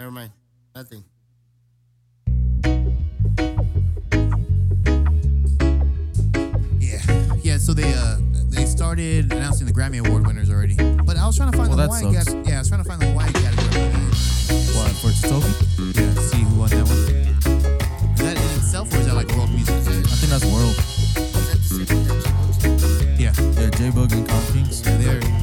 Never mind. Nothing. Yeah, yeah. So they uh they started announcing the Grammy Award winners already, but I was trying to find Well, the that Hawaii sucks. cat- Yeah, I was trying to find the Hawaii category. What for Totoki? Yeah, see who won that one. Is that in itself, or is that like world music? I think that's world. Is that the city that you went? Yeah, Yeah, J Boog and Common Kings. yeah, they're they're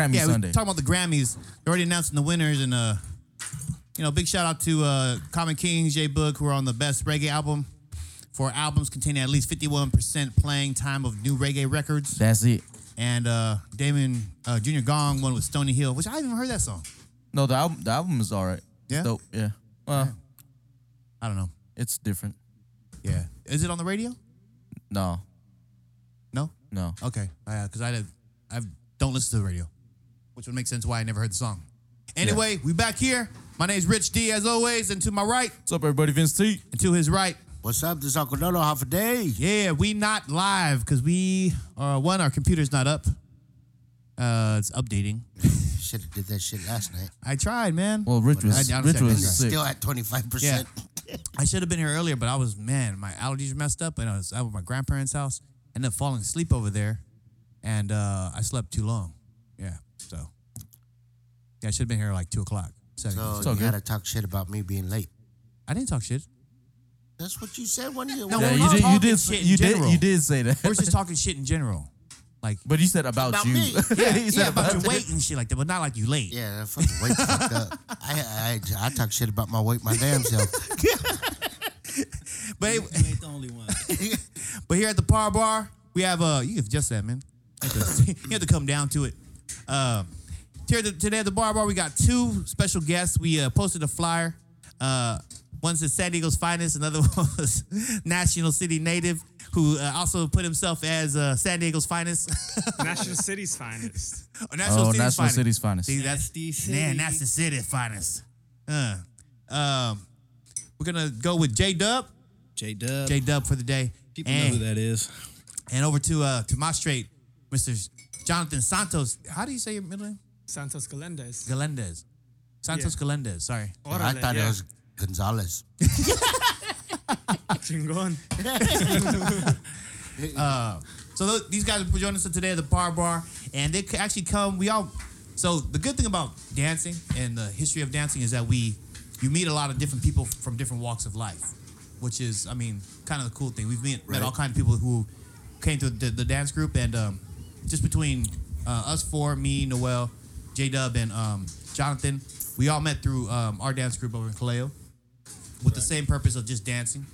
Grammy yeah, Sunday. talking about the Grammys. They're already announcing the winners, and uh, you know, big shout out to uh, Common Kings, J Boog, who are on the best reggae album for albums containing at least 51% playing time of new reggae records. That's it. And uh, Damian uh, Junior Gong won with Stony Hill, which I haven't even heard that song. No, the album the album is alright. Yeah? Dope. Yeah. Well, I don't know. it's different. Yeah, is it on the radio? No. No. No. Okay, Yeah, because I did, I don't listen to the radio, which would make sense why I never heard the song. Anyway, we back here. My name's Rich D, as always, and to my right, What's up, everybody? Vince T. and to his right, What's up? This is Uncle Dodo. Half a day. yeah, we not live because we uh one, our computer's not up. Uh, it's updating. Should have did that shit last night. I tried, man. Well, Rich was I- I Rich understand. was sick. still at 25%. Yeah. I should have been here earlier, but I was man, my allergies were messed up, and I was out at my grandparents' house. Ended up falling asleep over there, and uh, I slept too long. Yeah, so yeah, I should have been here like two o'clock. Said- So It's you good. gotta talk shit about me being late. I didn't talk shit. That's what you said one year. No, Yeah, we're you not did. You talking did. shit in You did. general. You did say that. We're just talking shit in general. Like But you said about, About you. me. yeah, you said yeah, about your weight and shit like that, but not like you late. Yeah, that fucking weight fucked up. I, I, I talk shit about my weight my damn self. But You ain't the only one. but here at the Par Bar, we have uh you can adjust that, man. You have to, you have to come down to it. Um, here the- today at the Bar Bar, we got two special guests. We uh, posted a flyer. Uh, one says San Diego's finest, another one was National City native, who uh, also put himself as uh, San Diego's finest. National City's finest. or National Oh, City's National finest. City's finest. See, that's Nasty City. man, that's the city finest. Uh, um, we're gonna go with J Dub, J Dub. J Dub for the day. People and, know who that is. And over to uh to my straight, Mr. Jonathan Santos. How do you say your middle name? Santos Galendez. Galendez. Santos Galendez. Sorry. I thought yeah. it was Gonzalez. Chingon. So th- these guys are joining us today at the Bar Bar, and they actually come. We all. So the good thing about dancing and the history of dancing is that we, you meet a lot of different people from different walks of life, which is, I mean, kind of the cool thing. We've met, met all kinds of people who came to the, the dance group, and um, just between uh, us four, me, Noel, J Dub, and um, Jonathan, we all met through um, our dance group over in Kaleo, with the same purpose of just dancing.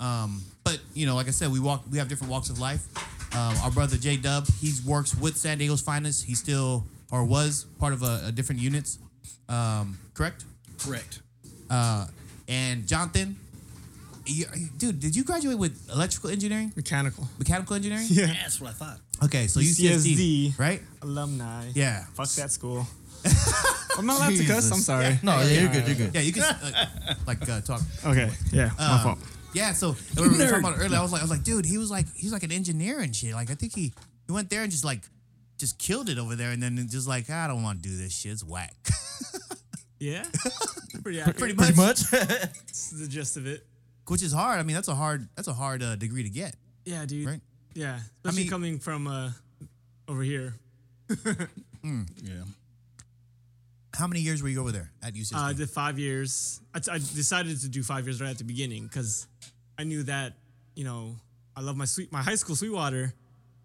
Um, but you know, like I said, we walk. We have different walks of life. Um, our brother J Dub, he works with San Diego's Finest. He still or was part of a, a different units. Um, correct. Correct. Uh, and Jonathan, you, dude, did you graduate with electrical engineering, Mechanical. mechanical engineering? Yeah. Yeah, that's what I thought. Okay, so UCSD, UCSD. right? Alumni. Yeah. Fuck that school. I'm not allowed to cuss. I'm Jesus. sorry. No, yeah, you're good. You're good. Yeah, you can uh, like uh, talk. Okay. Yeah. my Um, fault. Yeah, so we were talking about it earlier. I was like, I was like, dude, he was like, he's like an engineer and shit. Like, I think he he went there and just like just killed it over there, and then just like, I don't want to do this shit. It's whack. Yeah. Pretty accurate. Pretty Pretty much. much. That's the gist of it. Which is hard. I mean, that's a hard that's a hard uh, degree to get. Yeah, dude. Right. Yeah. Especially mean- coming from uh, over here. Yeah. How many years were you over there at UCSD? Uh, I did five years. I, I decided to do five years right at the beginning because I knew that you know I love my sweet my high school Sweetwater,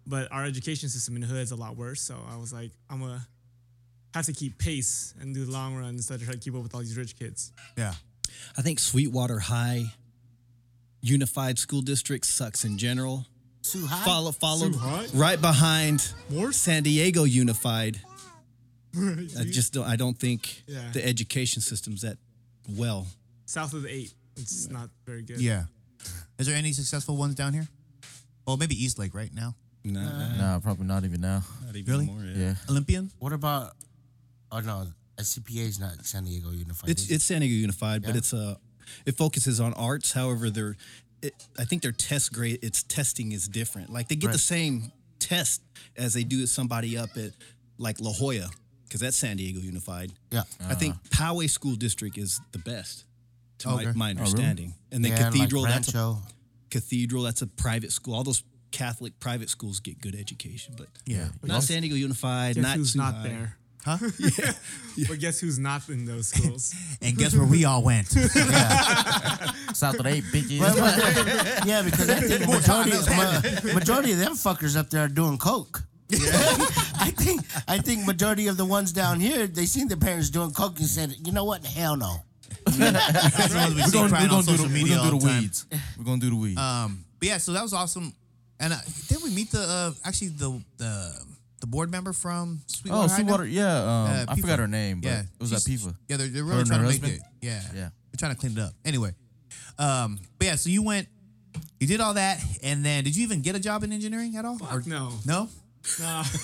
but our education system in the hood is a lot worse. So I was like, I'm gonna have to keep pace and do the long run instead of trying to keep up with all these rich kids. yeah. I think Sweetwater High Unified School District sucks in general. Too high? Follow, followed Too high? right behind Worse? San Diego Unified. I just don't. I don't think Yeah. the education system's that well. South of the eight, it's not very good. Yeah. Is there any successful ones down here? Well, maybe East Lake right now. Nah, nah, Nah, probably not even now. not even Really? more. Yeah. Olympian? What about? Oh no, SCPA is not San Diego Unified. It's it? it's San Diego Unified, but it's uh it focuses on arts. However, their it, I think their test grade, its testing is different. Like they get the same test as they do somebody up at like La Jolla, because that's San Diego Unified. yeah. I think Poway School District is the best, to Okay. my, my really? understanding. And then yeah, and, like, Cathedral, that's a Cathedral, that's a private school. All those Catholic private schools get good education, but Yeah. not San Diego Unified, not who's too not high. there? Huh? Yeah. But guess who's not in those schools? and guess where we all went? South of the eight, bitches. Well, well, yeah, because I think majority, ma- majority of them fuckers up there are doing coke. I think I think majority of the ones down here they seen their parents doing coke and said, you know what, hell no. That's the we we're gonna, we're gonna do the, social we're gonna do the the time. weeds. We're gonna do the weeds. Um, but yeah, so that was awesome. And uh, did we meet the uh, actually the the the board member from Sweetwater? oh, High now? Sweetwater. Yeah. Um, Uh, I forgot her name, but Yeah, it was that she's- Pifa. Yeah, they're, they're really and trying her to make husband? it. Yeah, Yeah. they're trying to clean it up. Anyway, um, but yeah, so you went, you did all that, and then did you even get a job in engineering at all? Fuck no. no. Nah.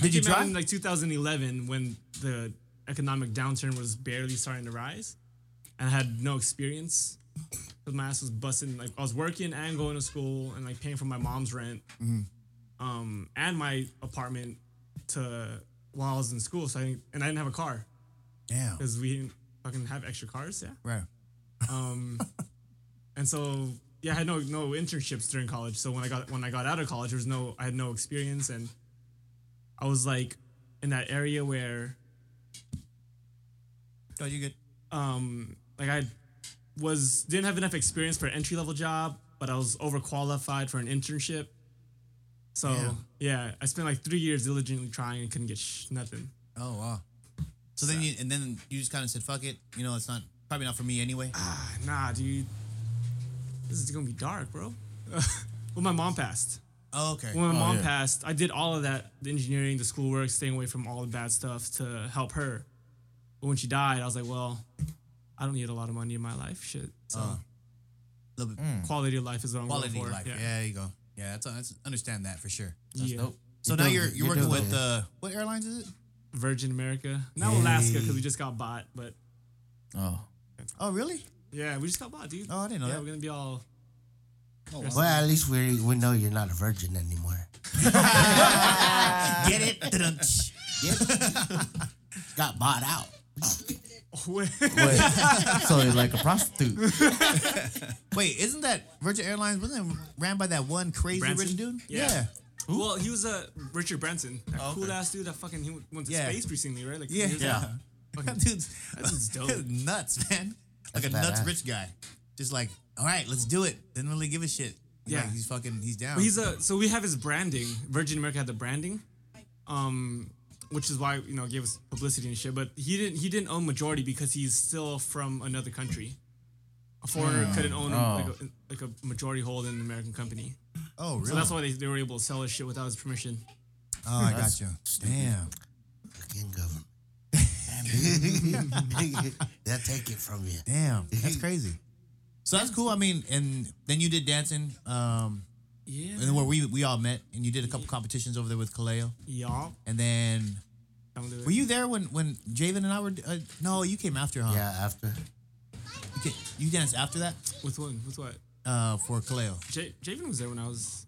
Did you came out try? in like 2011 when the economic downturn was barely starting to rise, and I had no experience. Cause my ass was busting. Like I was working and going to school and like paying for my mom's rent, um, and my apartment to while I was in school. So I didn't, and I didn't have a car Damn. because we didn't fucking have extra cars. Yeah. Right. Um, and so yeah, I had no no internships during college. So when I got when I got out of college, there was no I had no experience, and I was like in that area where Oh, you good? um like I was didn't have enough experience for an entry level job, but I was overqualified for an internship. So Damn. yeah, I spent like three years diligently trying and couldn't get sh- nothing. Oh wow. So then you and then you just kind of said, "Fuck it," you know, it's not probably not for me anyway. Ah, nah, dude, this is gonna be dark, bro. when my mom passed. Oh, okay. when my mom yeah. passed, I did all of that the engineering, the schoolwork, staying away from all the bad stuff to help her. But when she died, I was like, well, I don't need a lot of money in my life. Shit. So Uh, little bit quality of life is what I'm quality going for. life. Yeah. Yeah. there you go. Yeah, that's, that's understand that for sure. Yeah. dope. So You now do you're you're You working do with it. uh, what airlines is it? Virgin America. Now Alaska because we just got bought. But Oh. Oh, really? yeah, we just got bought, dude. Oh, I didn't know yeah, that. we're gonna be all. Well, at least we we know you're not a virgin anymore. Get it? Dun-dun. Got bought out. Wait. so you're like a prostitute. Wait, isn't that Virgin Airlines? Wasn't it ran by that one crazy Branson? rich dude? Yeah. Well, he was a uh, Richard Branson, that Oh, cool okay. ass dude that fucking he went to Yeah. space recently, right? Like Yeah. years Yeah. ago. That dude's, That dude's dope. nuts, man. Like That's a nuts badass. rich guy. Just like, all right, let's do it. Didn't really give a shit. Yeah. Like, he's fucking, he's down. But he's a so we have his branding. Virgin America had the branding, um, which is why you know gave us publicity and shit. But he didn't he didn't own majority because he's still from another country. A foreigner couldn't own Oh. like, a, like a majority hold in an American company. oh, really? So that's why they, they were able to sell his shit without his permission. oh, I got you. Damn. Fucking government. They'll take it from you. Damn. That's crazy. So that's cool. I mean, and then you did dancing, um, Yeah. and then where we we all met, and you did a couple competitions over there with Kaleo, Y'all. and then Don't do it. Were you there when when Javen and I were? Uh, no, you came after, huh? Yeah, after. You, ca- you danced after that with one? With what? uh, for Kaleo. J- Javen was there when I was.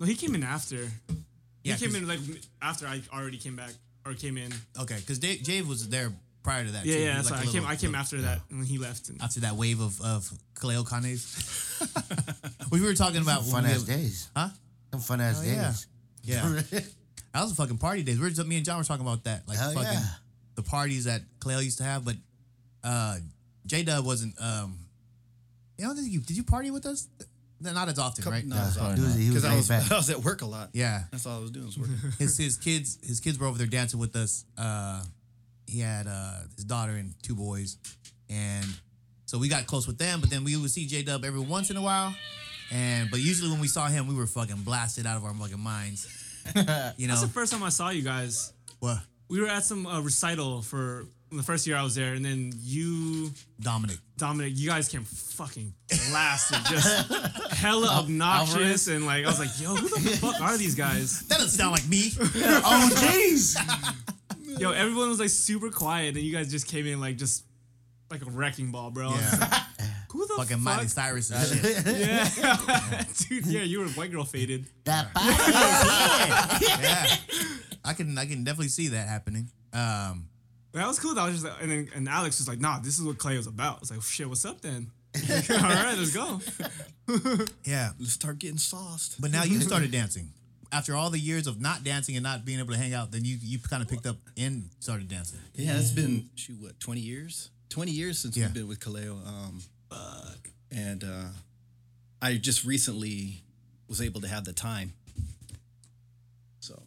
No, he came in after. Yeah, he came 'cause- in like after I already came back or came in. Okay, because Jave was there prior to that. Yeah, too. yeah. He That's was why like I a came. little- I came little- after that when he left. And, After that wave of of Kaleo Kanes. we were talking about Fun we- ass days. Huh? Some fun ass Oh, yeah. days. Yeah. That was the fucking party days. We were, me and John were talking about that, like Hell fucking yeah. the parties that Kaleo used to have. But uh, J Dub wasn't. Um, you know, did you did you party with us? Not as often, right? No, Yeah, he was, he was because I was. I was at work a lot. Yeah, That's all I was doing was working. his his kids his kids were over there dancing with us. Uh, he had uh, his daughter and two boys, and so we got close with them. But then we would see J Dub every once in a while, and but usually when we saw him, we were fucking blasted out of our fucking minds. You know That's the first time I saw you guys. what? We were at some uh, recital for the first year I was there, and then you, Dominic. Dominic, you guys came fucking blasted, just hella obnoxious, and like I was like, yo, who the fuck are these guys? That doesn't sound like me. Oh, jeez. Yo, everyone was like super quiet, and you guys just came in like just like a wrecking ball, bro. I was just Yeah. Like, who the Fucking fuck? Miley Cyrus and shit. Yeah, dude. Yeah, you were a white girl faded. That body is here. Yeah. I can I can definitely see that happening. Um, That was cool. That was just, like, and then and Alex was like, "Nah, this is what Clay was about." I was like, "Shit, what's up then?" All right, let's go. yeah. Let's start getting sauced. But now you started dancing. After all the years of not dancing and not being able to hang out, then you you kind of picked up and started dancing. Yeah, it's been shoot what twenty years. Twenty years since Yeah. we've been with Kaleo. Um, and uh, I just recently was able to have the time. So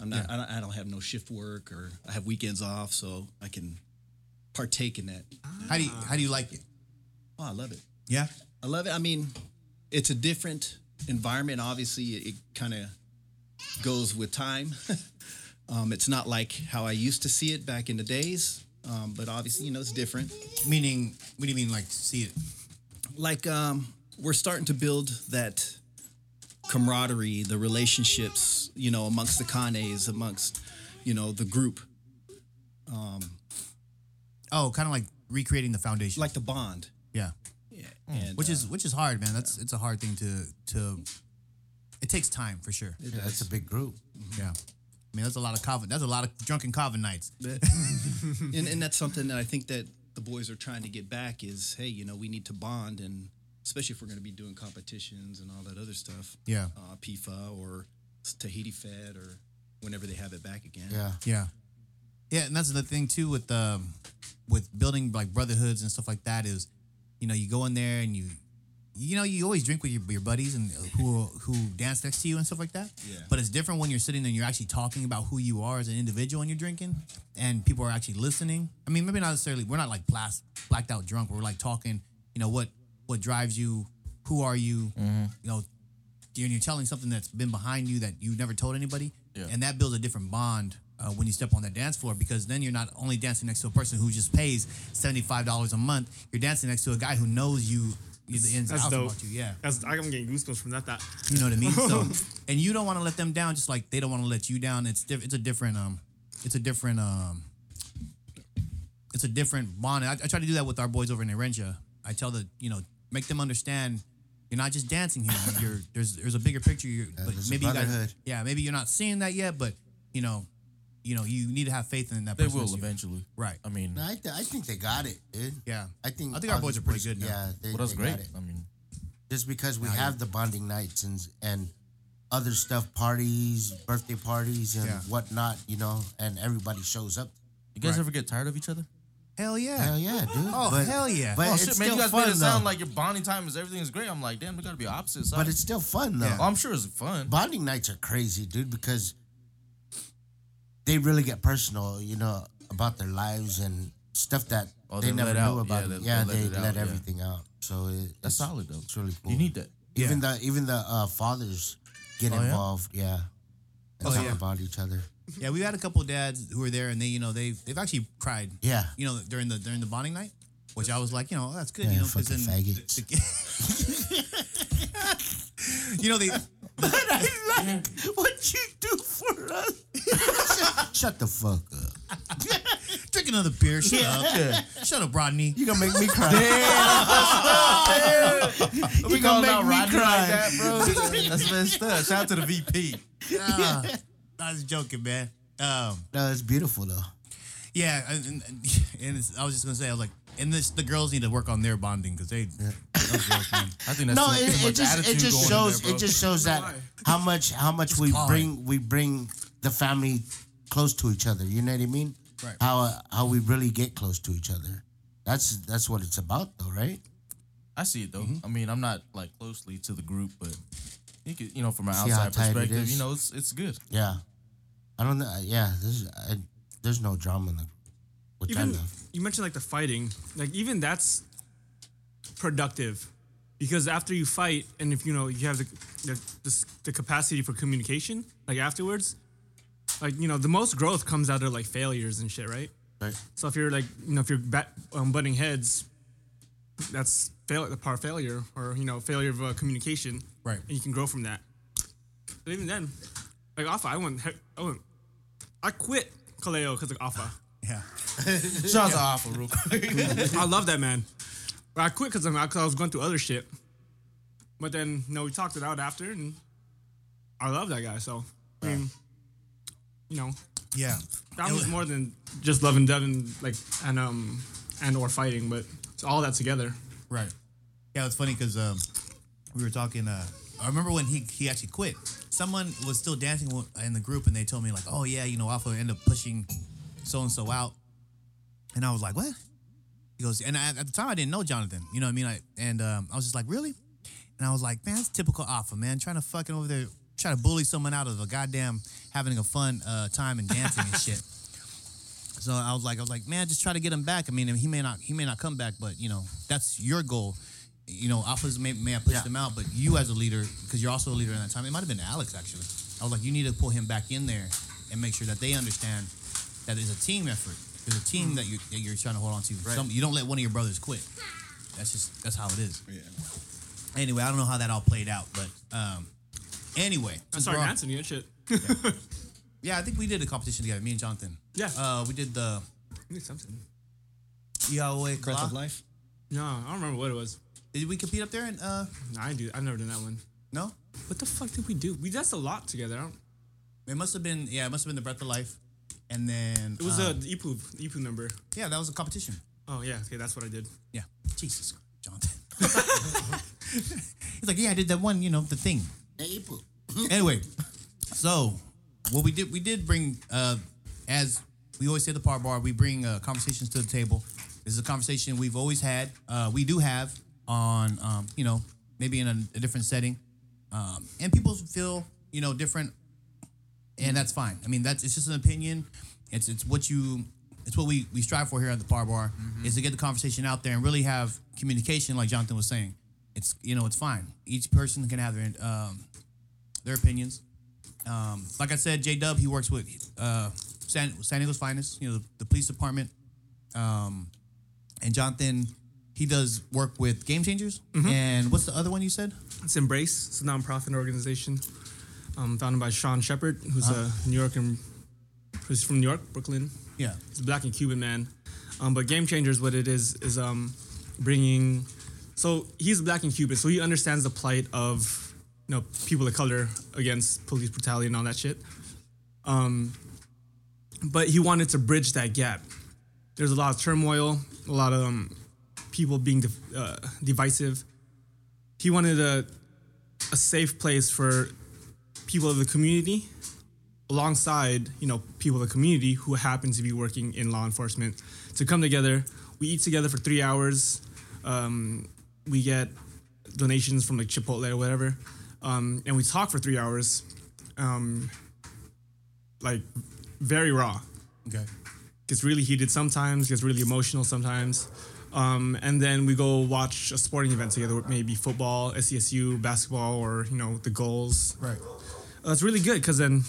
I'm not. I, don't, I don't have no shift work or I have weekends off, so I can partake in that. How do you how do you like it? Oh, I love it. Yeah. I love it. I mean, it's a different environment. Obviously, it, it kind of goes with time. um, it's not like how I used to see it back in the days. Um, but obviously, you know, it's different. Meaning, what do you mean like see it? Like, um, we're starting to build that camaraderie, the relationships, you know, amongst the Kanes, amongst, you know, the group, Um, Oh, kind of like recreating the foundation. like the bond. yeah. Yeah. And, Which uh, is which is hard, man. That's it's a hard thing to to. It takes time for sure. Yeah, That's a big group. Yeah. I mean, that's a lot of coven. That's a lot of drunken coven nights. and, and that's something that I think that the boys are trying to get back is, hey, you know, we need to bond, and especially if we're going to be doing competitions and all that other stuff. Yeah. Uh, PIFA or Tahiti Fete or whenever they have it back again. Yeah. Yeah. Yeah, and that's the thing too with um with building like brotherhoods and stuff like that is, you know, you go in there and you you know, you always drink with your, your buddies and who who dance next to you and stuff like that. Yeah. But it's different when you're sitting and you're actually talking about who you are as an individual and you're drinking, and people are actually listening. I mean, maybe not necessarily. We're not like blast, blacked out drunk. We're like talking. You know what what drives you? Who are you? You know, and you're telling something that's been behind you that you've never told anybody, Yeah. and that builds a different bond uh, when you step on that dance floor because then you're not only dancing next to a person who just pays seventy five dollars a month. You're dancing next to a guy who knows you, you the ins and That's outs dope. about you. Yeah, That's I'm getting goosebumps from that. That you know what I mean. So, and you don't want to let them down, just like they don't want to let you down. It's diff- It's a different um, it's a different um, it's a different bond. I, I try to do that with our boys over in Erenja. I tell the you know make them understand you're not just dancing here. You're there's there's a bigger picture. You're, but maybe you guys, yeah, maybe you're not seeing that yet, but you know, you know, you need to have faith in that They person. will that's you. eventually. Right. I mean, No, I, th- I think they got it, dude. Yeah. I think I think our boys are pretty good now. Yeah, they, well, that's they great. got it. I mean, Just because we have the bonding nights and and other stuff, parties, birthday parties, and Yeah. whatnot, you know, and everybody shows up. you guys Right. ever get tired of each other? Hell yeah. Hell yeah, dude. Oh, but, hell yeah. But oh it's shit, still man! You guys fun made it though. sound like your bonding time is everything is great. I'm like, damn, we gotta be opposite sides. but it's still fun though. oh, I'm sure it's fun. Bonding nights are crazy, dude, because they really get personal, you know, about their lives and stuff that Oh, they they never knew out. about. Yeah, they- yeah, they they let let out, yeah. everything out. So it, That's it's, solid though. It's really cool. You need that. even the even the uh, fathers get Oh, involved. Yeah, and Oh, talk yeah. about each other. Yeah, we had a couple of dads who were there, and they, you know, they've they've actually cried. Yeah. You know, during the during the bonding night, which I was like, you know, oh, that's good. Yeah, you know, 'cause fucking then faggots. you know, they But I like what you do for us. shut, shut the fuck up. drink another beer. Shut up. Shut up, Rodney. You gonna make me cry. Damn. We gonna make me cry. like that, bro. That's messed up. Shout out to the VP. Ah, I was joking, man. Um, No, it's beautiful though. yeah, and, and, and it's, I was just gonna say, I was like, and this, the girls need to work on their bonding because they, those girls, man. I think that's no, too, it, too it just it just shows there, it just shows that how much how much we calm. bring we bring the family close to each other. You know what I mean? Right. How uh, how we really get close to each other. That's that's what it's about, though, right? I see it though. Mm-hmm. I mean, I'm not like closely to the group, but you could, you know, from an See outside perspective, you know, it's it's good. Yeah. I don't know. Yeah, there's I, there's no drama in the which even you mentioned like the fighting, like even that's productive because after you fight and if you know you have the the, the, the capacity for communication, like afterwards, like you know the most growth comes out of like failures and shit, right? Right. So if you're like, you know, if you're bat, um, butting heads, that's fail the part failure or you know failure of uh, communication. Right. And you can grow from that. But even then, like Alpha, I went, I went, I quit Kaleo because of Alpha. Yeah. Shout out to Alpha real quick. I love that man. But I quit because I was going through other shit. But then, you know, we talked it out after, and I love that guy. So, I mean, you know, Yeah. that was more than just loving Devin, like, and um, and or fighting, but it's all that together. Right. Yeah, it's funny because um, we were talking. Uh, I remember when he he actually quit. Someone was still dancing in the group, and they told me like, "Oh yeah, you know, Alpha ended up pushing so and so out," and I was like, "What?" He goes, and I, at the time I didn't know Jonathan. You know what I mean? I, and um, I was just like, "Really?" And I was like, "Man, that's typical Alpha, man, trying to fucking over there, trying to bully someone out of a goddamn having a fun uh, time and dancing and shit." So I was like, I was like, man, just try to get him back. I mean, he may not, he may not come back, but you know, that's your goal. You know, Alphas may, may have pushed Yeah. him out, but you as a leader, because you're also a leader in that time, it might have been Alex actually. I was like, you need to pull him back in there and make sure that they understand that it's a team effort. There's a team that, you, that you're trying to hold on to. Some, you don't let one of your brothers quit. That's just that's how it is. Yeah. Anyway, I don't know how that all played out, but um, anyway, I since started we're on- dancing and shit. Yeah, I think we did a competition together, me and Jonathan. Yeah. uh, we did the Need something. Yahweh Breath of life. No, I don't remember what it was. Did we compete up there? And uh, No, I do. I've never done that one. no, What the fuck did we do? We danced a lot together. I don't, it must have been. Yeah, it must have been the Breath of Life, and then it was uh, uh, the Ipu, Ipu number. yeah, that was a competition. Oh yeah, okay, that's what I did. Yeah, Jesus, Jonathan. He's like, yeah, I did that one. You know, the thing. Hey, Ipu. anyway, so what we did, we did bring, uh, as we always say at the par bar, we bring uh, conversations to the table. This is a conversation we've always had. Uh, we do have on, um, you know, maybe in a, a different setting, um, and people feel, you know, different, and that's fine. I mean, that's it's just an opinion. It's it's what you. It's what we, we strive for here at the Par Bar is to get the conversation out there and really have communication, like Jonathan was saying. It's you know it's fine. Each person can have their um, their opinions. Um, like I said, J Dub he works with uh, San, San Diego's finest, you know, the, the police department. Um, and Jonathan, he does work with Game Changers. And what's the other one you said? It's Embrace. It's a nonprofit organization um, founded by Sean Shepard, who's a New York and who's from New York, Brooklyn. Yeah, He's a black and Cuban man. Um, but Game Changers, what it is, is um, bringing. So he's black and Cuban, so he understands the plight of you know people of color against police brutality and all that shit. Um, but he wanted to bridge that gap. There's a lot of turmoil, a lot of um, people being div- uh, divisive. He wanted a a safe place for people of the community alongside you know people of the community who happen to be working in law enforcement to come together. We eat together for three hours. Um, we get donations from like chipotle or whatever. Um, and we talk for three hours um, like very raw. Okay. gets really heated sometimes gets really emotional sometimes. Um, and then we go watch a sporting event together maybe football SDSU basketball or you know the goals. Right. Uh, it's really good because then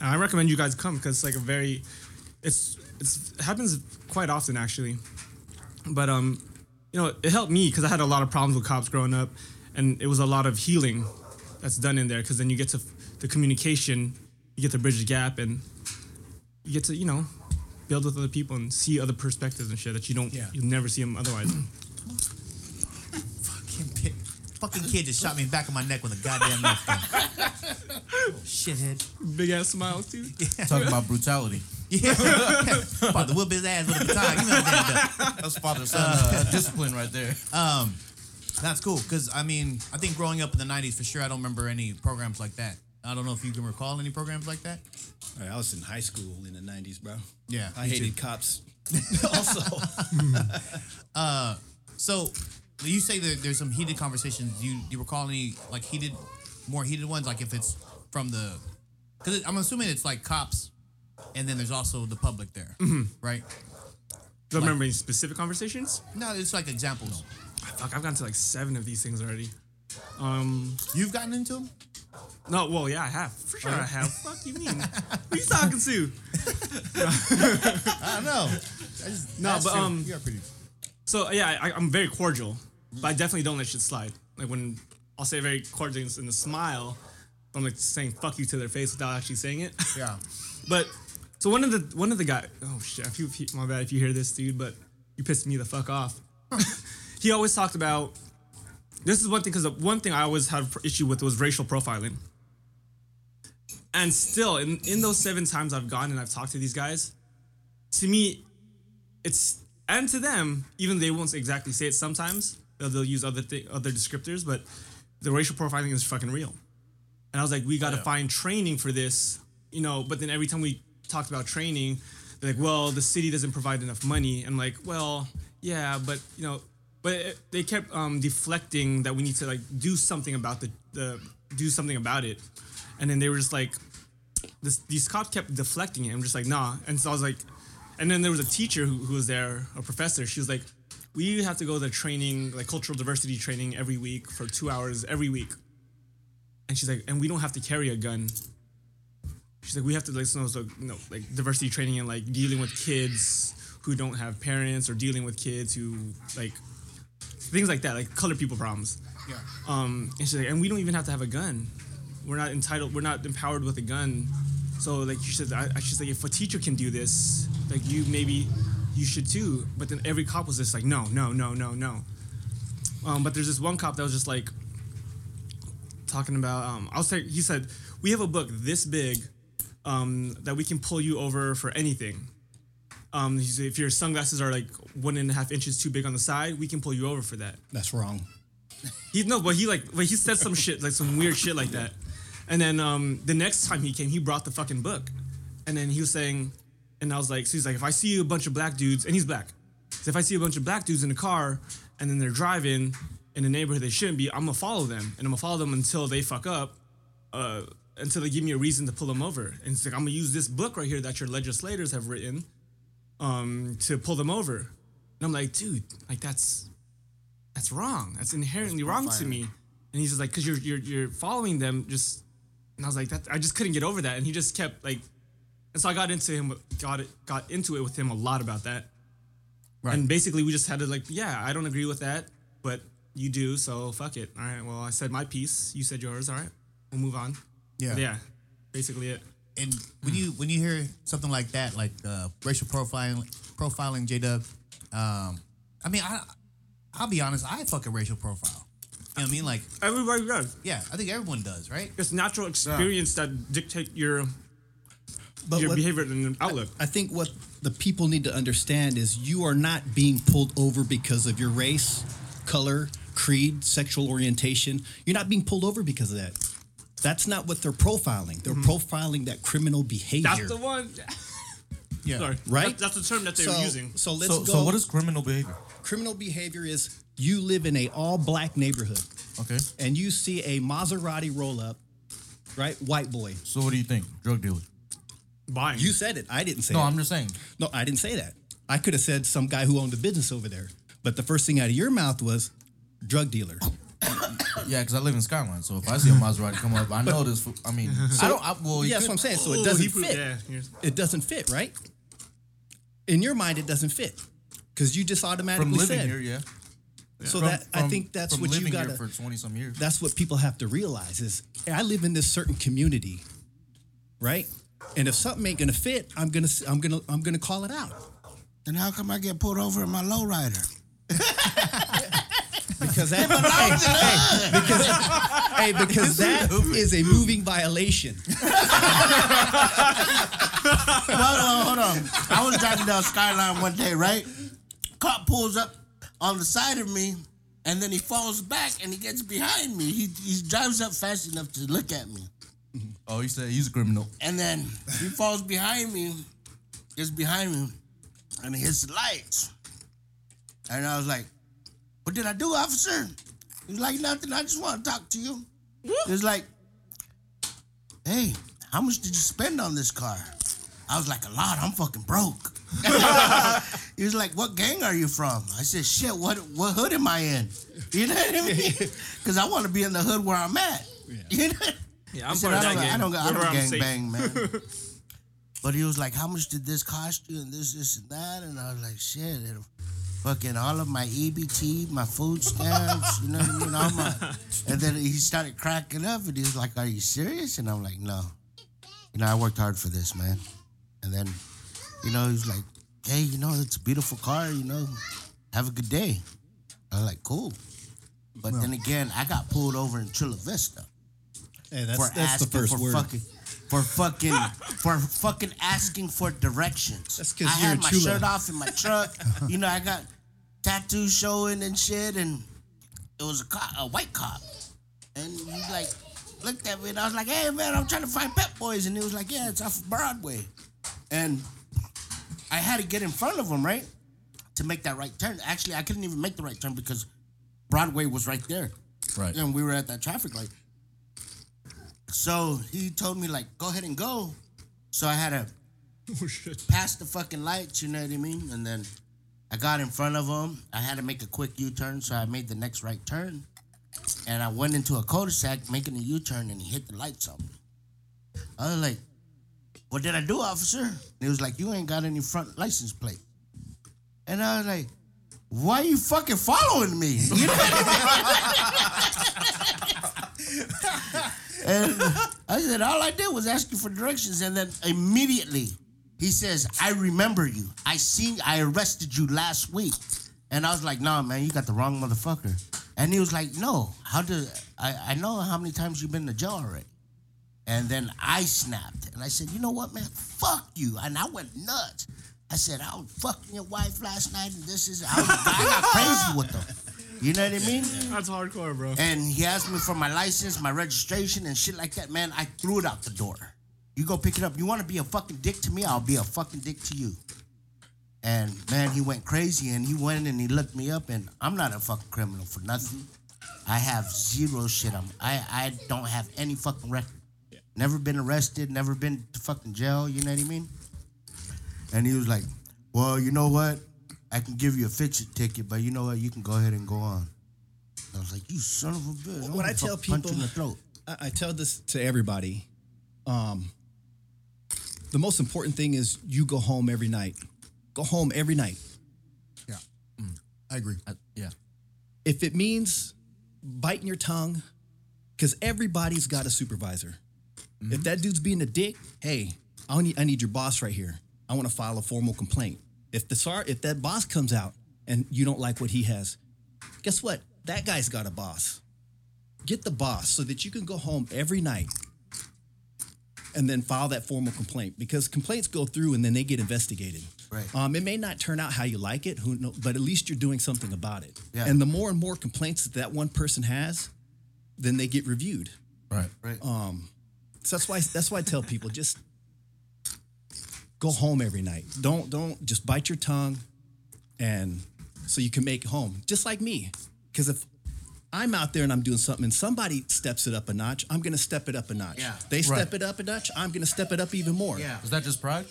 I recommend you guys come because it's like a very it's it's it happens quite often actually, but um you know it helped me because I had a lot of problems with cops growing up, and it was a lot of healing that's done in there because then you get to the communication, you get to bridge the gap, and you get to you know build with other people and see other perspectives and shit that you don't Yeah. you'll never see them otherwise. Fucking kid, just shot me in the back of my neck with a goddamn knife. gun. Shithead. Big ass smile too. Talking about brutality. Yeah. About to whoop his ass with a baton. Give me that damn gun. That's father son uh, discipline right there. Um, that's cool because I mean I think growing up in the '90s for sure I don't remember any programs like that. I don't know if you can recall any programs like that. I was in high school in the '90s, bro. Yeah, I hated too. cops. also, uh, So you say that there's some heated conversations. Do you do you recall any like heated, more heated ones? Like if it's from the, because I'm assuming it's like cops, and then there's also the public there, right? Do I remember any specific conversations? No, it's like examples. Fuck, I've gotten to like seven of these things already. Um, You've gotten into them? no, well, yeah, I have for sure. I have. Fuck you mean? Who you talking to? I don't know. I just, No, but, um, you're pretty. So yeah, I, I'm very cordial, but I definitely don't let shit slide. Like when I'll say very cordial in a smile, I'm like saying "fuck you" to their face without actually saying it. Yeah. But so one of the one of the guy. Oh shit! If you, if you- my bad if you hear this, dude. But you pissed me the fuck off. he always talked about. This is one thing because the one thing I always had issue with was racial profiling. And still, in in those seven times I've gone and I've talked to these guys, to me, it's and to them, even they won't exactly say it. Sometimes they'll, they'll use other th- other descriptors, but the racial profiling is fucking real. And I was like, we got to find training for this, you know. But then every time we talked about training, they're like, well, the city doesn't provide enough money. And I'm like, well, yeah, but you know, but it, they kept um, deflecting that we need to like do something about the the do something about it. And then they were just like, this, these cops kept deflecting it. I'm just like, nah. And so I was like, and then there was a teacher who, who was there, a professor. She was like, we have to go to training, like cultural diversity training every week for two hours every week. And she's like, and we don't have to carry a gun. She's like, we have to like, so, so, you know, like diversity training and like dealing with kids who don't have parents or dealing with kids who like things like that, like color people problems. Yeah. Um, and she's like, and we don't even have to have a gun. We're not entitled. We're not empowered with a gun. So like she said, I, I- she's like, if a teacher can do this, like you maybe you should too. But then every cop was just like, no, no, no, no, no. Um, but there's this one cop that was just like talking about. Um, I'll say he said, we have a book this big um, that we can pull you over for anything. Um, he said, if your sunglasses are like one and a half inches too big on the side, we can pull you over for that. That's wrong. He no, but he like, but he said some shit like some weird shit like that. And then um, the next time he came, he brought the fucking book, and then he was saying, and I was like, so he's like, if I see a bunch of black dudes, and he's black, so if I see a bunch of black dudes in a car, and then they're driving in a neighborhood they shouldn't be, I'm gonna follow them, and I'm gonna follow them until they fuck up, uh, until they give me a reason to pull them over. And it's like I'm gonna use this book right here that your legislators have written, um, to pull them over. And I'm like, dude, like that's that's wrong. That's inherently wrong to me. And he's just like, because you're you're you're following them just. And I was like, that I just couldn't get over that. And he just kept like, and so I got into him, got it, got into it with him a lot about that. Right. And basically, we just had to like, yeah, I don't agree with that, but you do, so fuck it. All right, well, I said my piece, you said yours. All right, we'll move on. Yeah. yeah, basically it. And when you when you hear something like that, like uh, racial profiling, profiling, J Dub, um, I mean, I I'll be honest, I fucking racial profile. You know what I mean? Like, Everybody does. yeah, I think everyone does, right? It's natural experience that dictate your But your what- behavior and outlook. I think what the people need to understand is you are not being pulled over because of your race, color, creed, sexual orientation. You're not being pulled over because of that. That's not what they're profiling. They're mm-hmm. profiling that criminal behavior. That's the one. Yeah. Sorry. Right? That's, that's the term that they so, using. so let's So, go. so what is criminal behavior? criminal behavior is you live in a all black neighborhood Okay. and you see a Maserati roll up, right? White boy. So what do you think? Drug dealer? Buying. You said it. I didn't say No, it. I'm just saying. No, I didn't say that. I could have said some guy who owned a business over there. But the first thing out of your mouth was drug dealer. Yeah, because I live in Skyline, so if I see a Maserati come up, I know this. I mean, I don't. I, well, you yeah, that's what I'm saying. So Oh, it doesn't he fit. yeah, It doesn't fit, right? In your mind, it doesn't fit because you just automatically From living said. here, yeah. So From- that I think that's from what you got here for twenty some years. That's what people have to realize is I live in this certain community, right? And if something ain't gonna fit, I'm gonna I'm gonna I'm gonna call it out Then how come I get pulled over in my lowrider? because that hey, hey, because hey because that is a moving violation. Hold on, hold on. I was driving down Skyline one day, right? Cop pulls up on the side of me, and then he falls back and he gets behind me. He, he drives up fast enough to look at me. Oh, he said he's a criminal. And then he falls behind me, gets behind me, and he hits the lights. And I was like, What did I do, officer? He's like, Nothing. I just want to talk to you. He's like, Hey, how much did you spend on this car? I was like, A lot. I'm fucking broke. he was like, "What gang are you from?" I said, "Shit, what what hood am I in?" You know what I mean? Because I want to be in the hood where I'm at. You know? Yeah, I I'm said, part of I that don't, gang. I don't, I don't I'm gang safe. bang, man. but he was like, "How much did this cost you?" And this, this, and that. And I was like, "Shit, it, fucking all of my EBT, my food stamps, you know what I mean? All my." And then he started cracking up, and he was like, "Are you serious?" And I'm like, "No, you know, I worked hard for this, man." And then, you know, he was like, "Hey, you know, it's a beautiful car. You know, have a good day." I was like, "Cool." But then again, I got pulled over in Chula Vista Hey, that's, for that's the asking first for word. fucking for fucking for fucking asking for directions. That's 'cause I you're had my chula. shirt off in my truck. you know, I got tattoos showing and shit, and it was a cop, a white cop, and he like looked at me, and I was like, "Hey man, I'm trying to find Pep Boys," and he was like, "Yeah, it's off of Broadway," and I had to get in front of him, right, to make that right turn. Actually, I couldn't even make the right turn because Broadway was right there. Right. And we were at that traffic light. So he told me like, go ahead and go. So I had to Oh pass the fucking lights, you know what I mean? And then I got in front of him. I had to make a quick U-turn, so I made the next right turn. And I went into a cul-de-sac making a U-turn, and he hit the lights on me. I was like, "What did I do, officer?" And he was like, "You ain't got any front license plate." And I was like, "Why are you fucking following me?" You know what I mean? And I said, "All I did was ask you for directions," and then immediately he says, "I remember you. I seen. I arrested you last week." And I was like, "Nah, man, you got the wrong motherfucker." And he was like, "No, how do I? I know how many times you've been to jail already." And then I snapped and I said, you know what, man? Fuck you. And I went nuts. I said, I was fucking your wife last night and this is, I, was, I got crazy with them. You know what I mean? That's hardcore, bro. And he asked me for my license, my registration, and shit like that. Man, I threw it out the door. You go pick it up. You want to be a fucking dick to me? I'll be a fucking dick to you. And man, he went crazy and he went and he looked me up and I'm not a fucking criminal for nothing. I have zero shit. I'm, I I don't have any fucking record. Never been arrested. Never been to fucking jail. You know what I mean? And he was like, "Well, you know what? I can give you a fix-it ticket, but you know what? You can go ahead and go on." I was like, "You son of a bitch!" I'm What I tell fucking punch people- in the throat. I, I tell this to everybody. Um, the most important thing is you go home every night. Go home every night. Yeah. I agree. I, yeah. If it means biting your tongue, because everybody's got a supervisor. If that dude's being a dick, hey, I need I need your boss right here. I want to file a formal complaint. If the sar if that boss comes out and you don't like what he has, guess what? That guy's got a boss. Get the boss so that you can go home every night and then file that formal complaint because complaints go through and then they get investigated. Right. Um, it may not turn out how you like it, who know, but at least you're doing something about it. Yeah. And the more and more complaints that that one person has, then they get reviewed. Right. Right. Um, So that's why that's why I tell people just go home every night. Don't don't just bite your tongue, and so you can make home. Just like me, because if I'm out there and I'm doing something and somebody steps it up a notch, I'm gonna step it up a notch. Yeah. They step Right. it up a notch, I'm gonna step it up even more. Yeah. Is that just pride?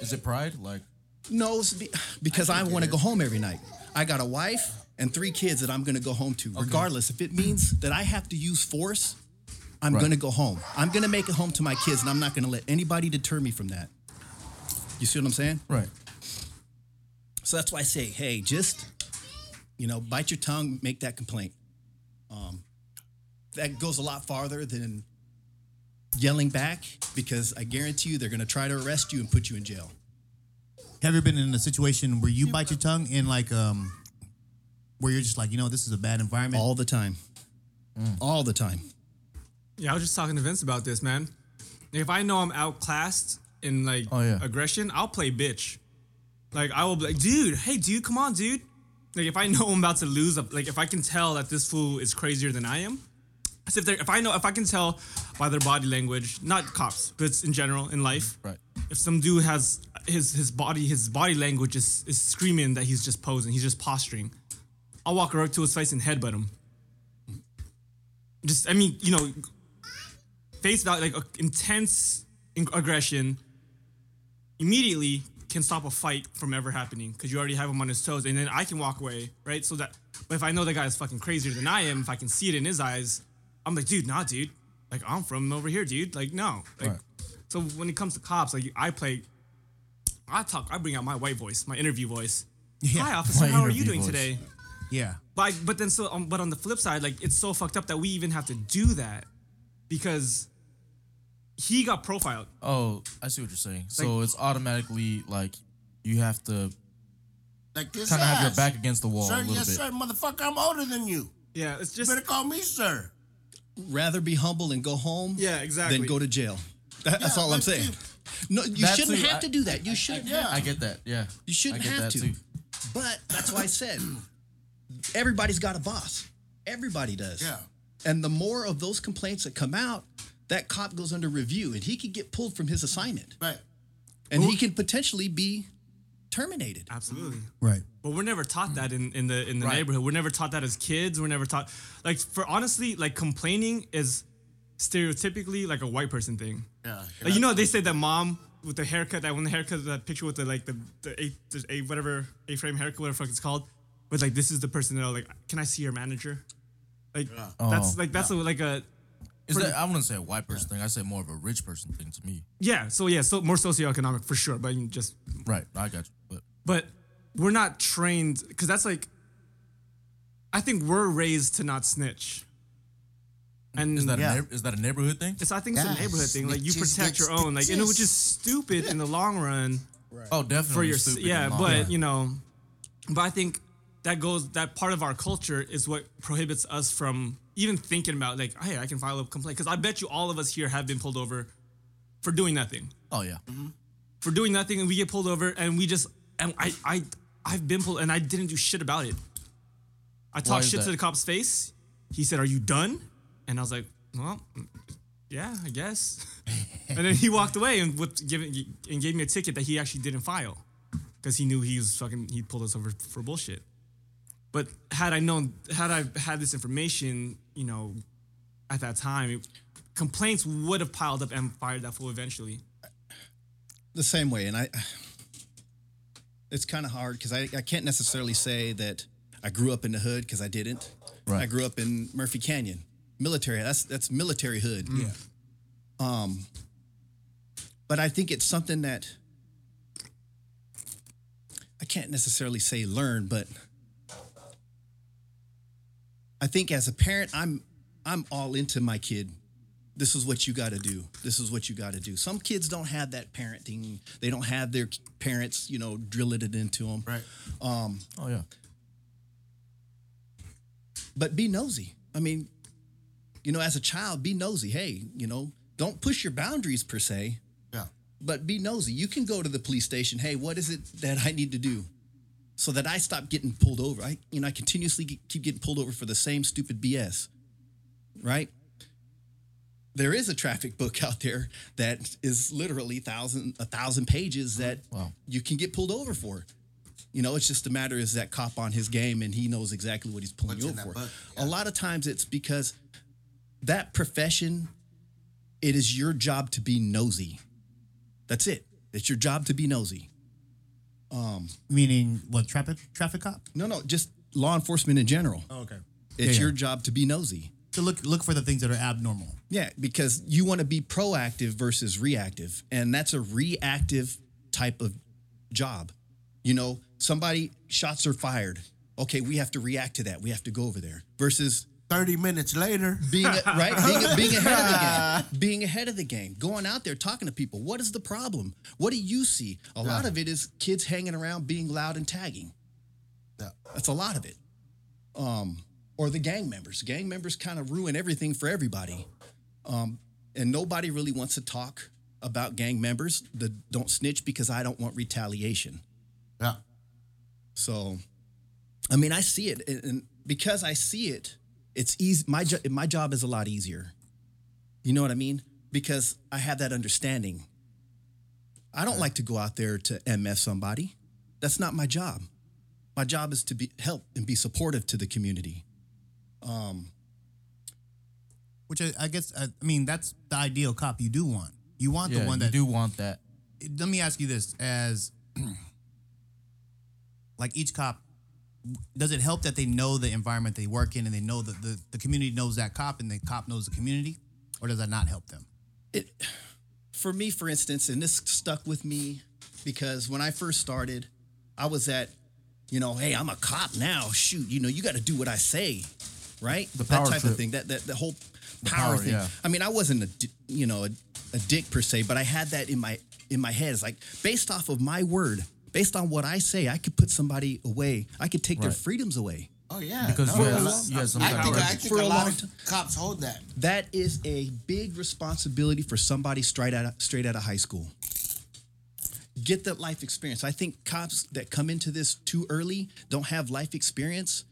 Is it pride? Like, No, it's be- because I, want to go home every night. I got a wife and three kids that I'm going to go home to, regardless. If it means that I have to use force, I'm Right. going to go home. I'm going to make it home to my kids, and I'm not going to let anybody deter me from that. You see what I'm saying? right. So that's why I say, hey, just you know, bite your tongue, make that complaint. Um, that goes a lot farther than yelling back because I guarantee you they're going to try to arrest you and put you in jail. Have you ever been in a situation where you bite your tongue in like um where you're just like, you know, this is a bad environment? All the time. All the time. Yeah, I was just talking to Vince about this, man. If I know I'm outclassed in like Oh, yeah. aggression, I'll play bitch. Like I will be like, dude, hey, dude, come on, dude. Like if I know I'm about to lose, like if I can tell that this fool is crazier than I am, as if they're, if I know if I can tell by their body language, not cops, but in general in life. Right. If some dude has his his body his body language is is screaming that he's just posing, he's just posturing. I'll walk right to his face and headbutt him. Just I mean, you know, face value like intense in- aggression. Immediately can stop a fight from ever happening because you already have him on his toes, and then I can walk away, right? So that, but if I know the guy is fucking crazier than I am, if I can see it in his eyes, I'm like, dude, nah, dude. Like I'm from over here, dude. Like no. Like, Right. so when it comes to cops, like I play, I talk, I bring out my white voice, my interview voice. Yeah. Hi, officer. How are you doing voice. today? Yeah. But I, but then so um, but on the flip side, like it's so fucked up that we even have to do that because he got profiled. Oh, I see what you're saying. So it's automatically like you have to Like this kind of have your back against the wall Sir, a little yes, bit. sir, motherfucker. I'm older than you. Yeah, it's You just better call me sir. Rather be humble and go home. Yeah, exactly. Than go to jail. That- That's Yeah, all I'm but saying. you- No, you That shouldn't too, have I- to do that. You shouldn't. Yeah. have I get that. Yeah. You shouldn't I get have that to. too. But that's why I said everybody's got a boss. Everybody does. Yeah. And the more of those complaints that come out, that cop goes under review and he could get pulled from his assignment Right. and he can potentially be terminated. absolutely. Right. But we're never taught that in, in the in the Right. neighborhood. We're never taught that as kids. We're never taught like for honestly, like complaining is stereotypically like a white person thing. Yeah. Like, you know, they say that mom with the haircut, that one the haircut, that picture with the like the the a, the a whatever a frame haircut, whatever the fuck it's called. But like this is the person that like, can I see your manager? Like that's Oh. like that's a, like a Is that I wouldn't say a white person thing. I say more of a rich person thing to me. yeah. So yeah, so more socioeconomic for sure. But you just Right. I got you. But but we're not trained because that's like I think we're raised to not snitch. And is that Yeah. a neigh- is that a neighborhood thing? it's I think it's Yeah, a neighborhood thing. Like you protect your own, like and which is stitches. stupid in the long run. Oh, definitely. for your stupid yeah, and long. but you know, but I think that goes that part of our culture is what prohibits us from even thinking about like, hey, I can file a complaint because I bet you all of us here have been pulled over for doing nothing, Oh yeah. Mm-hmm. for doing nothing, and we get pulled over and we just and I I I've been pulled and I didn't do shit about it. I talked is shit to the cop's face. He said, "Are you done?" And I was like, "Well." Yeah, I guess. and then he walked away and whipped, giving, and gave me a ticket that he actually didn't file because he knew he was fucking he pulled us over for bullshit. But had I known, had I had this information, you know, at that time, it- complaints would have piled up and fired that fool eventually. the same way and i it's kind of hard because I, I can't necessarily say that i grew up in the hood because i didn't. Right. i grew up in murphy canyon. Military that's that's military hood. Yeah. Um but i think it's something that i can't necessarily say learn but i think as a parent i'm i'm all into my kid this is what you got to do. This is what you got to do. Some kids don't have that parenting. They don't have their parents, you know, drilling it into them. Right. Um, oh yeah. But be nosy. I mean, you know, as a child, be nosy. Hey, you know, don't push your boundaries per se, Yeah. but be nosy. You can go to the police station. Hey, what is it that I need to do so that I stop getting pulled over? I, you know, I continuously get- keep getting pulled over for the same stupid BS. Right. There is a traffic book out there that is literally thousand a thousand pages that Wow. you can get pulled over for. You know, it's just a matter is that cop on his game and he knows exactly what he's pulling What's you over for. book? A lot of times it's because that profession, it is your job to be nosy. That's it. It's your job to be nosy. Um, Meaning what? Traffic traffic cop. No, no, just law enforcement in general. Oh, okay. It's yeah. your job to be nosy. To look look for the things that are abnormal. Yeah, because you want to be proactive versus reactive. And that's a reactive type of job. You know, somebody shots are fired. Okay, we have to react to that. We have to go over there. Versus 30 minutes later. being right, being, being ahead of the game, being ahead of the game, going out there talking to people. What is the problem? What do you see? A lot of it is kids hanging around, being loud and tagging. Yeah. That's a lot of it. Um, or the gang members. Gang members kind of ruin everything for everybody. Um, and nobody really wants to talk about gang members that don't snitch because I don't want retaliation. Yeah. So, I mean, I see it, and- and because I see it, it's easy. My jo- my job is a lot easier. You know what I mean? Because I have that understanding. I don't like to go out there to MF somebody. That's not my job. My job is to be help and be supportive to the community. Um, Which I, I guess I, I mean that's the ideal cop you do want. You want Yeah. the one you that do want that. let me ask you this as like each cop, does it help that they know the environment they work in and they know that the, the community knows that cop and the cop knows the community? Or does that not help them? it for me for instance and this stuck with me because when i first started i was at you know hey i'm a cop now shoot you know you got to do what i say right The that type trip. of thing that that the whole power, power, thing yeah. i mean i wasn't a you know a, a dick per se but i had that in my in my head it's like based off of my word based on what i say i could put somebody away i could take their freedoms away Oh yeah, Because no, you had- a lot- some I think I think For a a lot of time. cops hold that. that is a big responsibility for somebody straight out of, straight out of high school. Get that life experience. I think cops that come into this too early don't have life experience.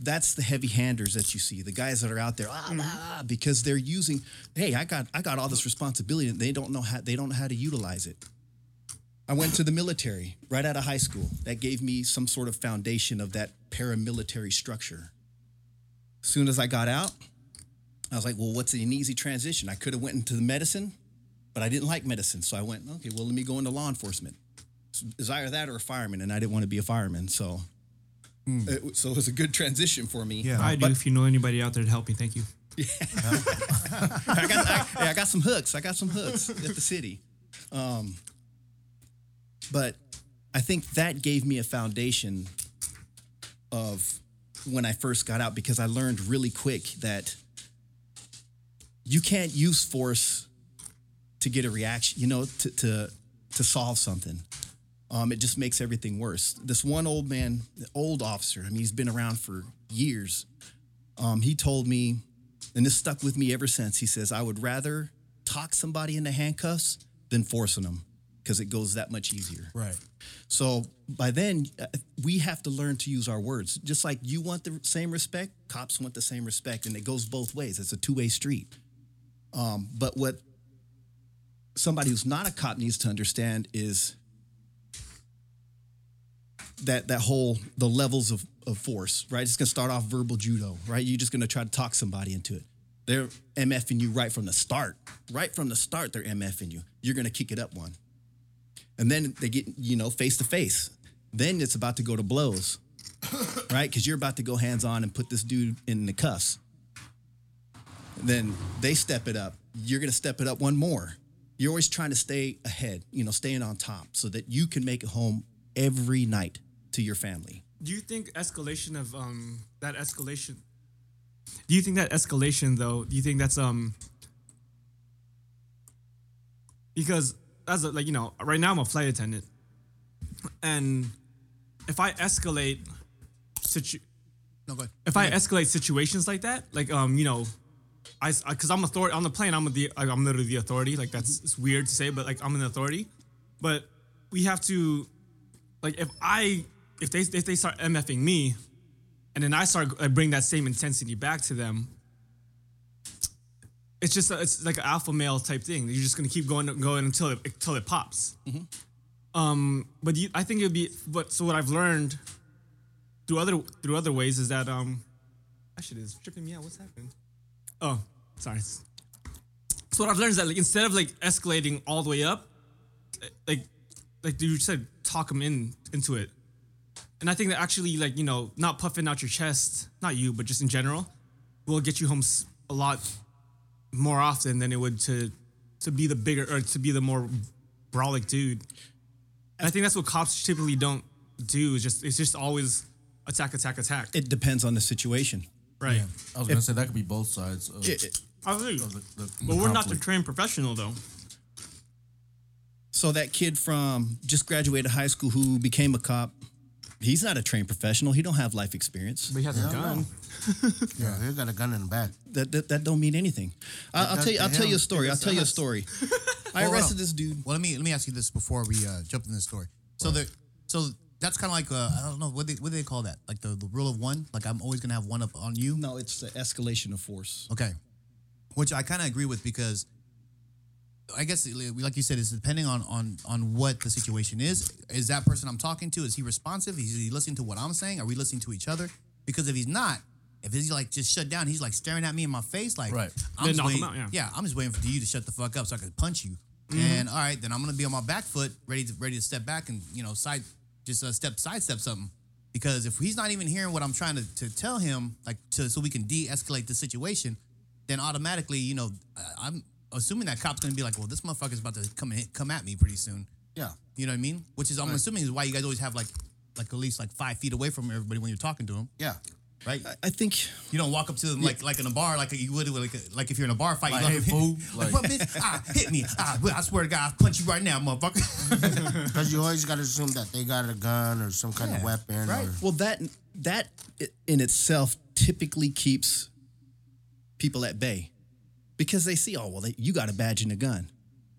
That's the heavy handers that you see, the guys that are out there, ah, ah, ah, because they're using. Hey, I got I got all this responsibility, and they don't know how they don't know how to utilize it. I went to the military right out of high school. That gave me some sort of foundation of that paramilitary structure. As soon as I got out, I was like, well, what's an easy transition? I could have went into the medicine, but I didn't like medicine. So I went, okay, well, let me go into law enforcement. It's either that or a fireman, and I didn't want to be a fireman. So, it, so it was a good transition for me. Yeah. I do. If you know anybody out there to help me, thank you. I got, I, yeah, I got some hooks. I got some hooks at the city. Um, but I think that gave me a foundation of when I first got out because I learned really quick that you can't use force to get a reaction, you know, to to, to solve something. Um, it just makes everything worse. This one old man, old officer, I mean, he's been around for years. Um, he told me, and this stuck with me ever since. He says, I would rather talk somebody into handcuffs than forcing them because it goes that much easier. Right. So by then, uh, we have to learn to use our words. Just like you want the same respect, cops want the same respect, and it goes both ways. It's a two way street. Um, but what somebody who's not a cop needs to understand is that that whole the levels of, of force, right? It's gonna start off verbal judo, right? You're just gonna try to talk somebody into it. They're MFing you right from the start. Right from the start, they're MFing you. You're gonna kick it up one. And then they get, you know, face to face. Then it's about to go to blows, right? Because you're about to go hands on and put this dude in the cuffs. Then they step it up. You're going to step it up one more. You're always trying to stay ahead, you know, staying on top so that you can make it home every night to your family. Do you think escalation of um that escalation? Do you think that escalation though? Do you think that's um because as a, like you know right now I'm a flight attendant, and if I escalate situ- No, if I escalate situations like that, like um, you know, I because I'm authority on the plane, I'm the I'm literally the authority. Like that's it's weird to say, but like I'm an authority. But we have to, like, if I if they if they start mfing me, and then I start I bring that same intensity back to them. It's just a, it's like an alpha male type thing. You're just gonna keep going going until it until it pops. Um, but you, I think it'd be. But so what I've learned through other through other ways is that um that shit is tripping me out. What's happening? Oh, sorry. So what I've learned is that like instead of like escalating all the way up, like like you said, talk them in into it. And I think that actually like you know not puffing out your chest, not you, but just in general, will get you home a lot more often than it would to to be the bigger or to be the more brawlic dude. And I think that's what cops typically don't do. Is just it's just always attack, attack, attack. It depends on the situation. right. I was gonna say that could be both sides. Of, It- it- I agree. of the, the, But the we're not the trained professional though. so that kid from just graduated high school who became a cop, he's not a trained professional. He don't have life experience. But he has a gun. Yeah, they got a gun in the back. That that, that don't mean anything. I, I'll tell you. I'll tell you a story. I'll tell you a story. I arrested this dude. Well, let me let me ask you this before we uh, jump in the story. So the so that's kind of like uh, I don't know what they what do they call that? Like the, the rule of one. Like I'm always gonna have one up on you. No, it's the escalation of force. Okay, which I kind of agree with because I guess like you said, it's depending on on on what the situation is. Is that person I'm talking to is he responsive? Is he listening to what I'm saying? Are we listening to each other? Because if he's not. If he's like just shut down, he's like staring at me in my face, like Right. I'm Then just knock him waiting, out, yeah. I'm just waiting for you to shut the fuck up so I can punch you. And all right, then I'm gonna be on my back foot, ready to ready to step back and you know side just uh, step sidestep something. Because if he's not even hearing what I'm trying to, to tell him, like to so we can de-escalate the situation, then automatically, you know, I- I'm assuming that cop's gonna be like, well, this motherfucker's about to come and- come at me pretty soon. Yeah. You know what I mean? Which is I'm assuming is why you guys always have like like at least like five feet away from everybody when you're talking to them, Yeah. Right? I think You don't walk up to them like like in a bar like you would like like if you're in a bar fight. Like, you hey, go, fool, like, like- what, bitch? Ah, hit me. Ah, I swear to God, I'll punch you right now, motherfucker. Because you always got to assume that they got a gun or some kind of weapon. right. Or, well that that in itself typically keeps people at bay because they see oh well they, you got a badge and a gun,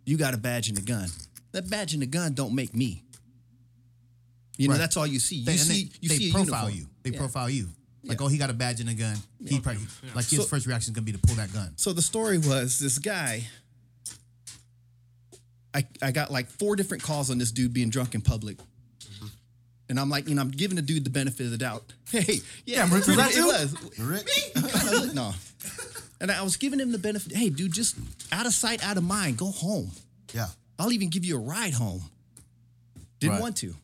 you got a badge and a gun. That badge and a gun don't make me. You know Right. that's all you see. You They, see they, you they see profile uniform. you. They Yeah. profile you. Like, Yeah. oh, he got a badge and a gun. He probably like his So- first reaction is gonna be to pull that gun. So the story was this guy. I, I got like four different calls on this dude being drunk in public. Mm-hmm. And I'm like, you know, I'm giving the dude the benefit of the doubt. Hey, yeah, Rich, was that it you? was. Rick? Kinda no. And I was giving him the benefit. Hey, dude, just out of sight, out of mind. Go home. Yeah. I'll even give you a ride home. Didn't Right. want to.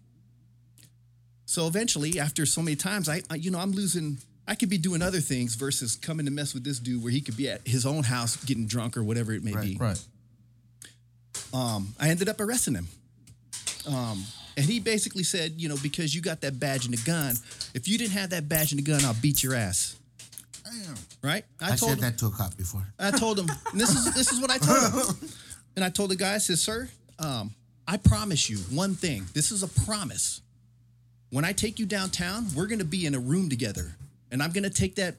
So eventually, after so many times, I, I, you know, I'm losing. I could be doing other things versus coming to mess with this dude where he could be at his own house getting drunk or whatever it may be. Right. Um, I ended up arresting him. Um, and he basically said, you know, because you got that badge and a gun, if you didn't have that badge and a gun, I'll beat your ass. Right? I, told said him, that to a cop before. I told him, this is this is what I told him. And I told the guy, I said, sir, um, I promise you one thing. This is a promise. When I take you downtown, we're gonna be in a room together. And I'm gonna take that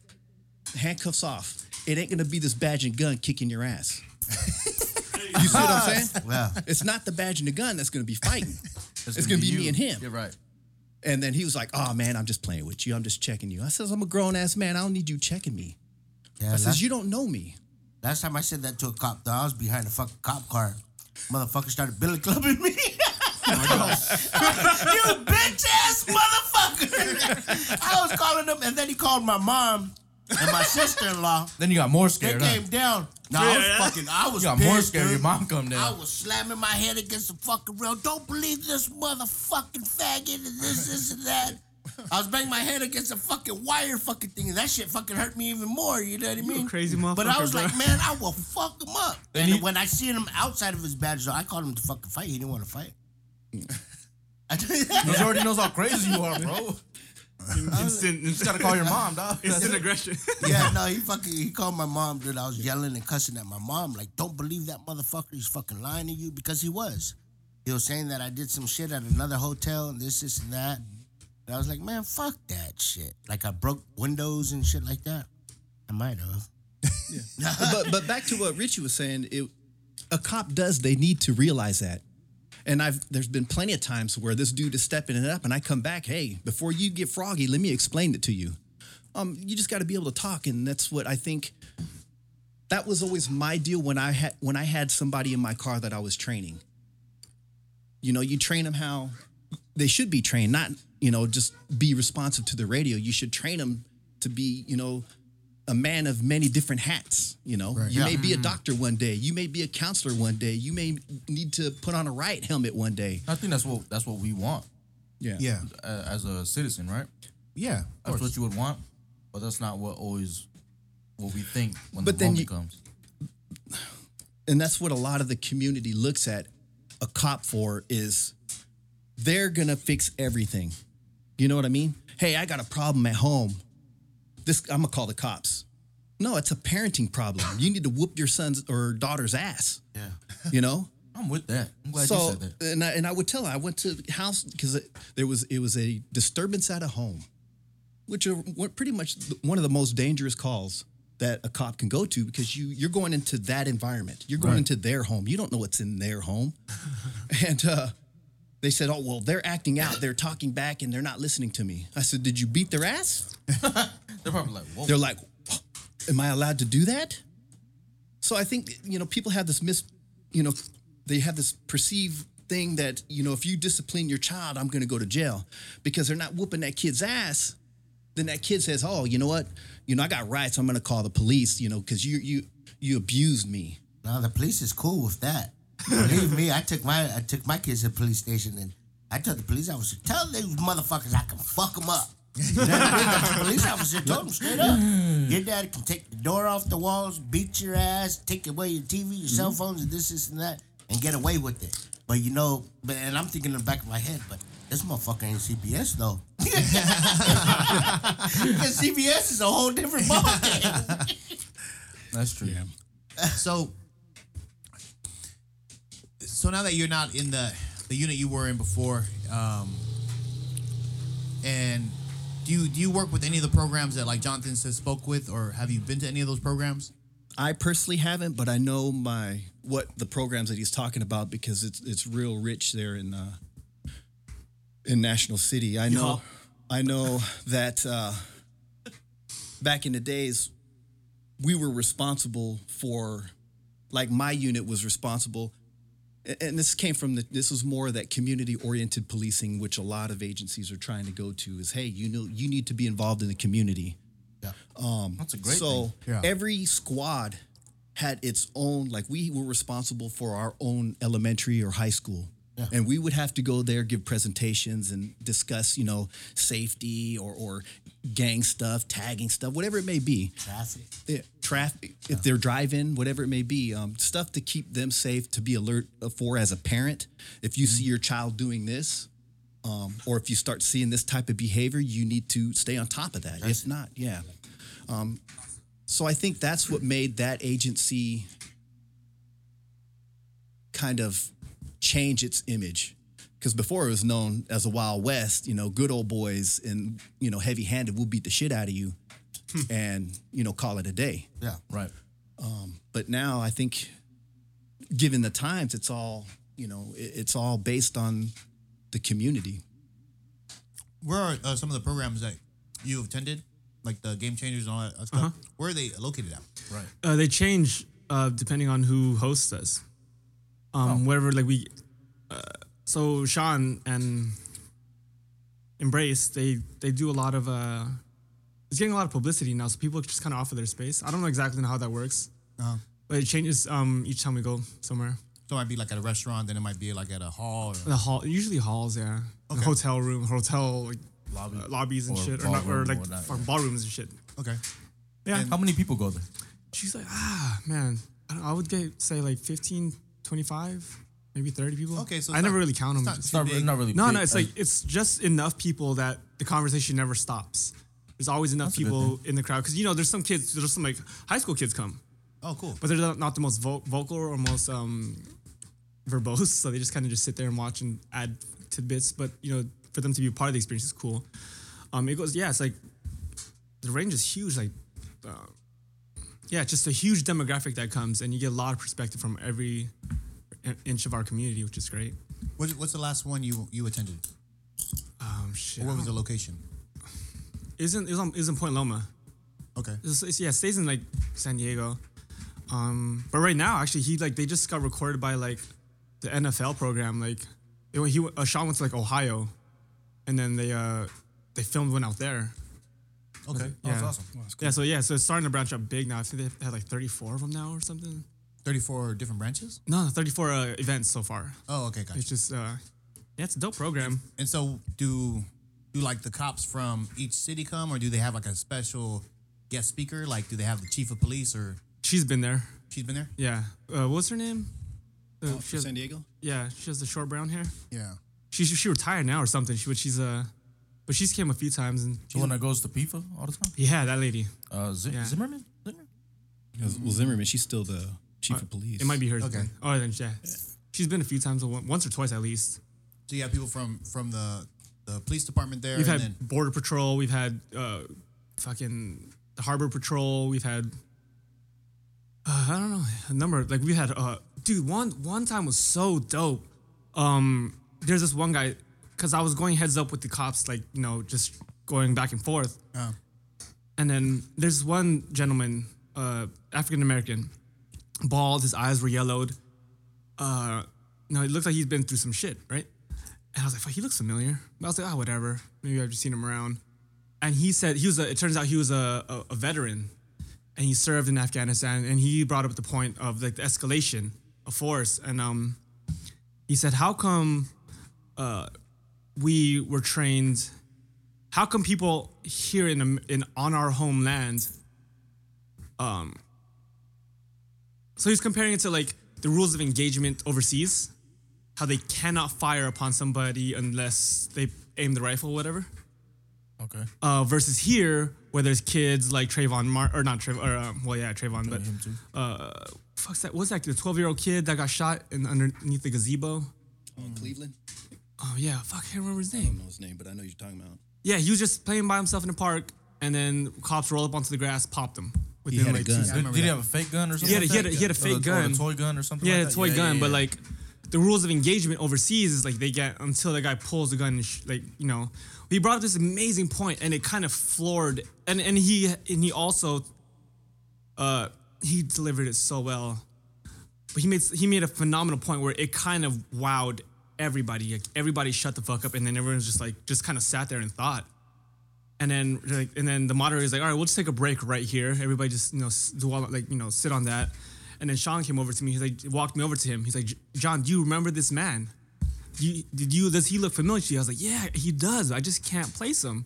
handcuffs off. It ain't gonna be this badge and gun kicking your ass. you see what I'm saying? Yeah. It's not the badge and the gun that's gonna be fighting. It's gonna be me and him. You're right. And then he was like, "Oh man, I'm just playing with you. I'm just checking you." I says, "I'm a grown ass man. I don't need you checking me." Yeah. I says, "You don't know me." last time I said that to a cop, though, I was behind a fucking cop car. Motherfucker started billy clubbing me. you bitch ass motherfucker. I was calling him, and then he called my mom and my sister in law. Then you got more They scared. came Huh? down. No, I was fucking. I was You got pissed, more scared. dude. Your mom come down. I down. was slamming my head against the fucking rail. Don't believe this motherfucking faggot and this, this, and that. I was banging my head against a fucking wire fucking thing, and that shit fucking hurt me even more. You know what I mean? crazy motherfucker. But I motherfucker, was bro. like, man, I will fuck him up. Then and he- when I seen him outside of his badge, though, I called him to fucking fight. He didn't want to fight. I tell you that. Majority knows how crazy you are, bro. Instant, You just gotta call your mom, dog. instant aggression. yeah, no, he fucking he called my mom, dude. I was yelling and cussing at my mom, like, don't believe that motherfucker. He's fucking lying to you because he was. He was saying that I did some shit at another hotel and this, this, and that. And I was like, man, fuck that shit. Like I broke windows and shit like that. I might have. Yeah. but but back to what Richie was saying, it, a cop does they need to realize that. And I've there's been plenty of times where this dude is stepping it up, and I come back, hey, before you get froggy, let me explain it to you. Um, you just got to be able to talk, and that's what I think. That was always my deal when I had when I had somebody in my car that I was training. You know, you train them how they should be trained, not you know just be responsive to the radio. You should train them to be you know a man of many different hats. You know, you Yeah. may be a mm-hmm. doctor one day, you may be a counselor one day, you may need to put on a riot helmet one day. I think that's what that's what we want Yeah, Yeah, as a citizen, right? yeah. Of That's what you would want, but that's not what always what we think when But the then moment you- comes. and that's what a lot of the community looks at a cop for is they're gonna fix everything. You know what I mean? Hey, I got a problem at home. This I'm gonna call the cops. No, it's a parenting problem. You need to whoop your son's or daughter's ass. Yeah. You know. I'm with that. I'm glad you so said that. and I, and I would tell her I went to the house because there was it was a disturbance at a home, which are pretty much one of the most dangerous calls that a cop can go to because you you're going into that environment. You're going Right. into their home. You don't know what's in their home, and uh, they said, "Oh well, they're acting out. They're talking back, and they're not listening to me." I said, "Did you beat their ass?" They're probably like, whoa. They're like, "Am I allowed to do that?" So I think you know people have this mis, you know, they have this perceived thing that you know if you discipline your child, I'm going to go to jail because they're not whooping that kid's ass. Then that kid says, "Oh, you know what? You know I got rights. I'm going to call the police. You know because you you you abused me." No, the police is cool with that. Believe me, I took my I took my kids to the police station and I told the police officer, tell these motherfuckers I can fuck them up. The police officer told him straight up, your dad can take the door off the walls, beat your ass, take away your TV, your cell phones, and this, this, and that, and get away with it. But you know, but and I'm thinking in the back of my head, but this motherfucker ain't CPS though. Because CPS is a whole different ballgame. That's true. Yeah. So, so now that you're not in the the unit you were in before, um, and do you do you work with any of the programs that like Jonathan says spoke with, or have you been to any of those programs? I personally haven't, but I know my what the programs that he's talking about because it's it's real rich there in uh, in National City. I know, I know that uh, back in the days, we were responsible for, like my unit was responsible, and this came from the this was more that community oriented policing, which a lot of agencies are trying to go to. Is hey, you know, you need to be involved in the community. Yeah. Um that's a great so thing. Yeah. every squad had its own like we were responsible for our own elementary or high school and we would have to go there give presentations and discuss you know safety or, or gang stuff tagging stuff whatever it may be. Traffic. yeah, traffic if they're driving whatever it may be um, stuff to keep them safe to be alert for as a parent. If you see your child doing this um, or if you start seeing this type of behavior you need to stay on top of that. If not yeah. Um, so i think that's what made that agency kind of change its image because before it was known as a wild west you know good old boys and you know heavy handed will beat the shit out of you and you know call it a day Yeah. Right. but now i think given the times it's all you know it- it's all based on the community Where are uh, some of the programs that you have attended, like the Game Changers and all that stuff? Where are they located at? Right. Uh, they change uh, depending on who hosts us. Um, Wherever like we, uh, so Sean and Embrace, they they do a lot of. Uh, it's getting a lot of publicity now, so people just kind of offer their space. I don't know exactly how that works, Uh-huh. but it changes um, each time we go somewhere. So it might be like at a restaurant, then it might be like at a hall. Or, The hall, usually halls, yeah, Okay. hotel room, hotel like, Lobby. uh, lobbies and Or shit, or, not, or like or fucking yeah. ballrooms and shit. okay. Yeah, How many people go there? She's like, ah, man, I, don't, I would get say like 15, 25, maybe 30 people. Okay, so I it's never not- really count them. it's not It's not, Too not really. no, big. no, it's like it's just enough people that the conversation never stops. There's always enough That's people in the crowd because you know there's some kids, there's some like high school kids come, Oh, cool. but they're not, not the most vo- vocal or most um, verbose, so they just kind of just sit there and watch and add tidbits. But you know, for them to be a part of the experience is cool. Um, it goes, yeah, it's like the range is huge, like. Uh, yeah, just a huge demographic that comes, and you get a lot of perspective from every inch of our community, which is great. What's, what's the last one you you attended? Um, shit. Or what was the location? Isn't is on is in Point Loma. Okay. It's, it's- yeah, it stays in like San Diego. Um, but right now, actually, he like they just got recorded by like the NFL program. Like, it, he uh, Sean went to like Ohio, and then they uh they filmed one out there. Okay. Oh, that's yeah. awesome. Yeah, so yeah, so it's starting to branch up big now. I think they have like 34 of them now or something. 34 different branches? No, 34 uh, events so far. Oh, okay, gotcha. It's just uh, yeah, it's a dope program. And so do do like the cops from each city come or do they have like a special guest speaker? Like do they have the chief of police or She's been there. she's been there? Yeah. Uh, what's her name? Uh, Oh, she has- San Diego yeah, she has the short brown hair. Yeah. She she, she retired now or something. She but she's uh, but she's came a few times and The one that goes to PIFA all the time. yeah, that lady. Uh, Z- Yeah. Zimmerman. Zimmerman. Because, well Zimmerman she's still the chief of police It might be hers. Okay. then. Oh, then yeah, she's been a few times, once or twice at least. So you have people from from the the police department there We've and had then border patrol. We've had uh, fucking the harbor patrol. We've had uh, I don't know a number. Like we had uh, dude. One one time was so dope. Um, there's this one guy because I was going heads up with the cops, like you know, just going back and forth. And then there's one gentleman, uh, African American, bald. His eyes were yellowed. Uh, no, it looked like he's been through some shit, right? And I was like, "Fuck, he looks familiar." But I was like, "Ah, whatever. Maybe I've just seen him around." And he said he was. A, it turns out he was a, a, a veteran, and he served in Afghanistan. And he brought up the point of like the escalation, of force, and um, he said, "How come uh, we were trained? How come people here in in on our homeland?" Um, so he's comparing it to like the rules of engagement overseas, how they cannot fire upon somebody unless they aim the rifle, or whatever Okay. uh, versus here where there's kids like Trayvon Mar or not Trayvon or uh, well yeah Trayvon but him too. uh fuck's that what's that the 12 year old kid that got shot in underneath the gazebo Oh, Cleveland. Oh yeah fuck I can't remember his name. I name don't know his name, but I know you're talking about. yeah he was just playing by himself in the park and then cops roll up onto the grass popped him within had a gun. two Did, did he have a fake gun or something? He had a- like he had a- he had a Or fake the- or gun. a toy gun or something. yeah like a toy that? gun yeah, but like the rules of engagement overseas is like they get until the guy pulls the gun and sh- like you know he brought up this amazing point and it kind of floored and and he and he also uh he delivered it so well but he made he made a phenomenal point where it kind of wowed everybody like everybody shut the fuck up and then everyone was just like just kind of sat there and thought. And then like and then the moderator is like all right we'll just take a break right here. Everybody just you know do like you know sit on that. And then Sean came over to me. He's like walked me over to him. He's like John do you remember this man? Do you, did you does he look familiar to you? I was like yeah he does. I just can't place him.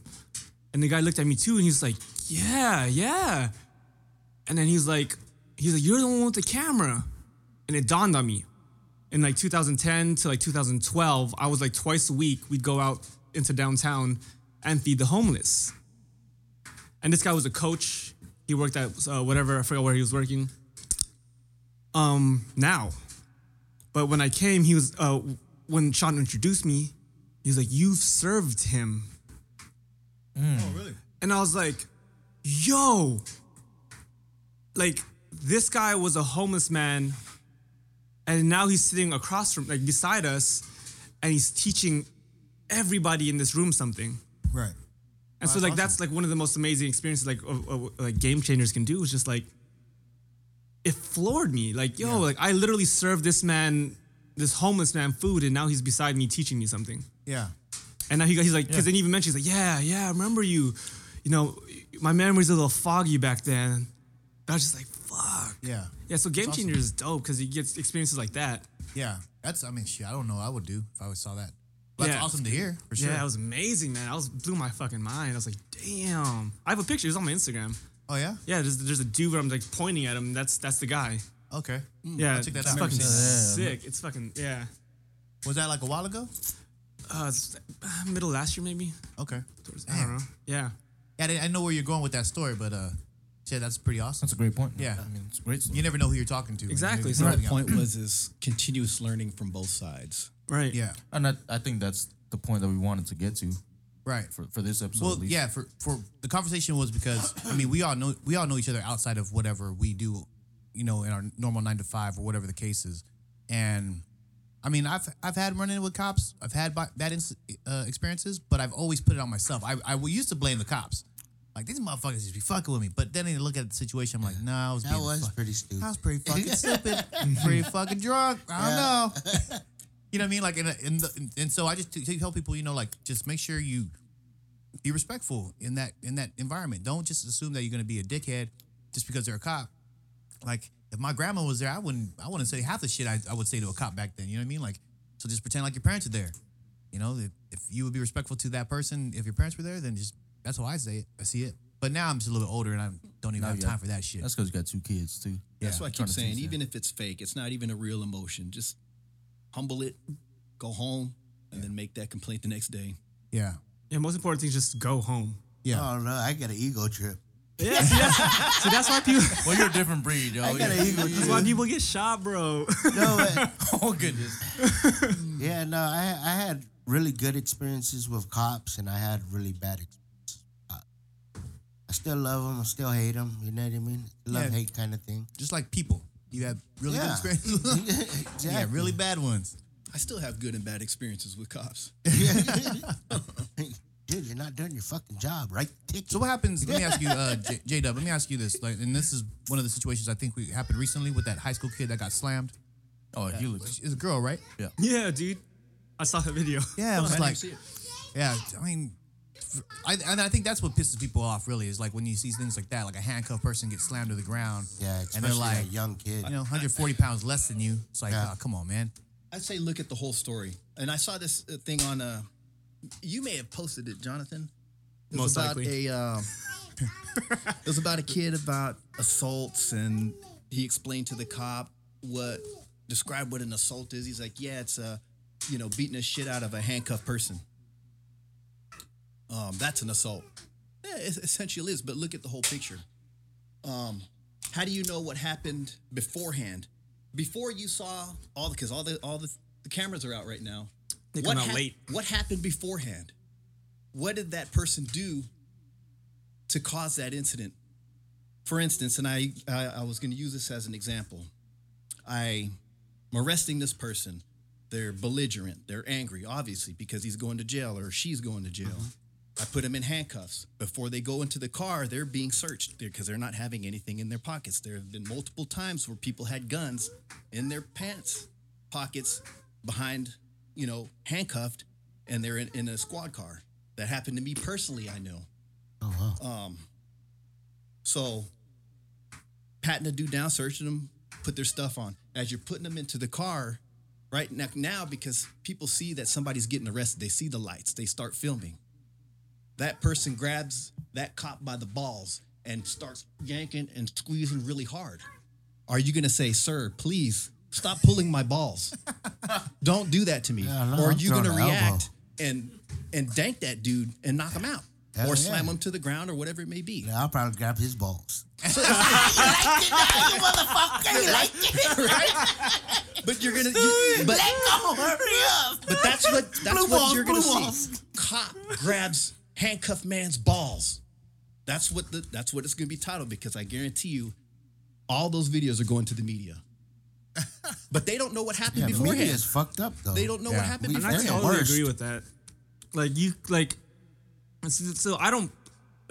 And the guy looked at me too and he's like yeah yeah. And then he's like he's like you're the one with the camera. And it dawned on me in like 2010 to like 2012 I was like twice a week we'd go out into downtown and feed the homeless. And this guy was a coach. He worked at uh, whatever I forgot where he was working. Um now. But when I came he was uh when Sean introduced me he was like you've served him. Oh, really? and I was like, yo, like this guy was a homeless man, and now he's sitting across from, like beside us, and he's teaching everybody in this room something. Right. And so that's like that's like one of the most amazing experiences like of, of- like game changers can do is just like it floored me. Like yo, like I literally served this man, this homeless man, food, and now he's beside me teaching me something. Yeah. And now he, he's like, because then he even mentioned, he's like, yeah, yeah, I remember you. You know, my memory's a little foggy back then. I was just like, fuck. Yeah. Yeah, so Game awesome. Changer is dope because he gets experiences like that. Yeah. That's. I mean, shit. I don't know. what I would do if I always saw that. But That's Yeah. awesome to hear for sure. Yeah, it was amazing, man. I was blew my fucking mind. I was like, damn. I have a picture. It's on my Instagram. oh yeah. Yeah, there's, there's a dude where I'm like pointing at him. That's that's the guy. Okay. Yeah, I'll check that it's out. fucking Yeah, sick. It's fucking yeah. Was that like a while ago? Uh, uh, middle of last year maybe. Okay. Towards- I don't know. Yeah. Yeah, I, I know where you're going with that story, but uh, shit, that's pretty awesome. That's a great point. Yeah. I mean, it's great. Stuff. You never know who you're talking to. Exactly, Maybe so- My point was is continuous learning from both sides. Right. Yeah. And I, I think that's the point that we wanted to get to Right. for, for this episode. Well, at least. yeah. For for the conversation was because I mean we all know we all know each other outside of whatever we do, you know, in our normal nine to five or whatever the case is, and I mean I've I've had run in with cops. I've had bad uh, experiences, but I've always put it on myself. I I used to blame the cops. Like these motherfuckers just be fucking with me, but then they look at the situation. I'm like, nah, I was That being was fuck- pretty stupid. I was pretty fucking stupid, pretty fucking drunk. I don't know. You know what I mean? Like, in, a, in the, and so I just t- tell people, you know, like, just make sure you be respectful in that in that environment. Don't just assume that you're gonna be a dickhead just because they're a cop. Like, if my grandma was there, I wouldn't I wouldn't say half the shit I, I would say to a cop back then. You know what I mean? Like, so just pretend like your parents are there. You know, if, if you would be respectful to that person, if your parents were there, then just that's how I say it. I see it. But now I'm just a little bit older and I don't even Now have you time for that shit. That's because you got two kids too. That's Yeah, why I keep saying, even if it's fake, it's not even a real emotion. Just humble it, go home, and then make that complaint the next day. yeah. Yeah. Most important thing is just go home. Yeah. Oh no, I got an ego trip. Yeah. See, that's, see, that's why people. Well, you're a different breed, yo. I got an ego That's trip. why people get shot, bro. No, but- oh goodness. yeah, no, I I had really good experiences with cops, and I had really bad experiences. With cops. I still love them, I still hate them. You know what I mean? Love Yeah. hate kind of thing. Just like people. You have really Yeah. good experiences. exactly. yeah, really bad ones. I still have good and bad experiences with cops. Dude, you're not doing your fucking job, right? Ticket. So what happens? Let me ask you, uh, J Dub. Let me ask you this. Like, and this is one of the situations I think we happened recently with that high school kid that got slammed. Oh, he looks. It's a girl, right? yeah, Yeah, dude. I saw that video. Yeah, I was I didn't like, see it. yeah. I mean, I, and I think that's what pisses people off. Really, is like when you see things like that, like a handcuffed person get slammed to the ground. Yeah, and they're like, a young kid. you know, 140 pounds less than you. It's like, Yeah. oh, come on, man. I'd say look at the whole story. And I saw this uh, thing on uh you may have posted it, Jonathan. It was Most about likely. a um, it was about a kid about assaults and he explained to the cop what describe what an assault is. He's like, Yeah, it's a you know, beating the shit out of a handcuffed person. Um, that's an assault. Yeah, it essentially is, but look at the whole picture. Um, how do you know what happened beforehand? Before you saw all the because all the all the, the cameras are out right now. They what come out late. What happened beforehand? What did that person do to cause that incident? For instance, and I I, I was going to use this as an example. I am arresting this person. They're belligerent. They're angry, obviously, because he's going to jail or she's going to jail. I put them in handcuffs. Before they go into the car, they're being searched because they're not having anything in their pockets. There have been multiple times where people had guns in their pants pockets behind, you know, handcuffed, and they're in, in a squad car. That happened to me personally, I know. Oh wow. Um, so patting the dude down, searching them, put their stuff on. As you're putting them into the car, right now, now because people see that somebody's getting arrested, they see the lights, they start filming. That person grabs that cop by the balls and starts yanking and squeezing really hard. Are you gonna say, "Sir, please stop pulling my balls"? Don't do that to me. Yeah, no, or are I'm you gonna react and and dank that dude and knock him out, Hell or yeah. slam him to the ground, or whatever it may be? Yeah, I'll probably grab his balls. But you're gonna, you, but go, hurry up. but that's what that's Blue what balls, you're gonna blue see. balls. Cop grabs handcuffed man's balls. That's what the that's what it's gonna be titled because I guarantee you, all those videos are going to the media. But they don't know what happened Yeah, the media is fucked up though. They don't know Yeah. what happened We- And I They're the beforehand. totally worst. agree with that. Like you, like, so, so I don't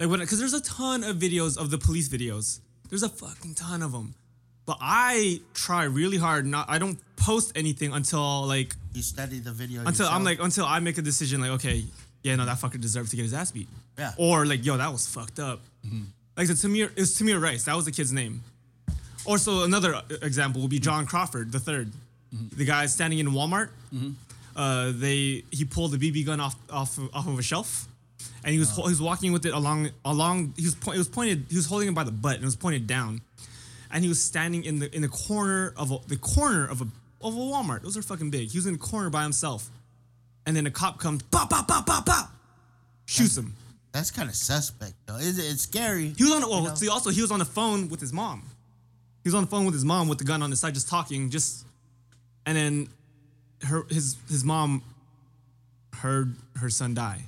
like when because there's a ton of videos of the police videos. There's a fucking ton of them, but I try really hard. Not I don't post anything until like You study the video until I'm like until I make a decision. Like okay, yeah, no, that fucker deserved to get his ass beat. Yeah. Or like yo, that was fucked up. Like the Tamir, it was Tamir Rice. That was the kid's name. Or so another uh, example would be John Crawford, the 3rd the guy standing in Walmart. Uh, they he pulled the BB gun off off of, off of a shelf, and he was Oh. he was walking with it along along. He was po- it was pointed. He was holding it by the butt, and it was pointed down, and he was standing in the in the corner of a, the corner of a of a Walmart. Those are fucking big. He was in the corner by himself, and then a cop comes, pop pop pop pop pop, shoots him. that's kind of suspect though. It's, it's scary. He was on. The, Well, see, also he was on the phone with his mom. He was on the phone with his mom with the gun on his side, just talking. Just, and then her his his mom heard her son die,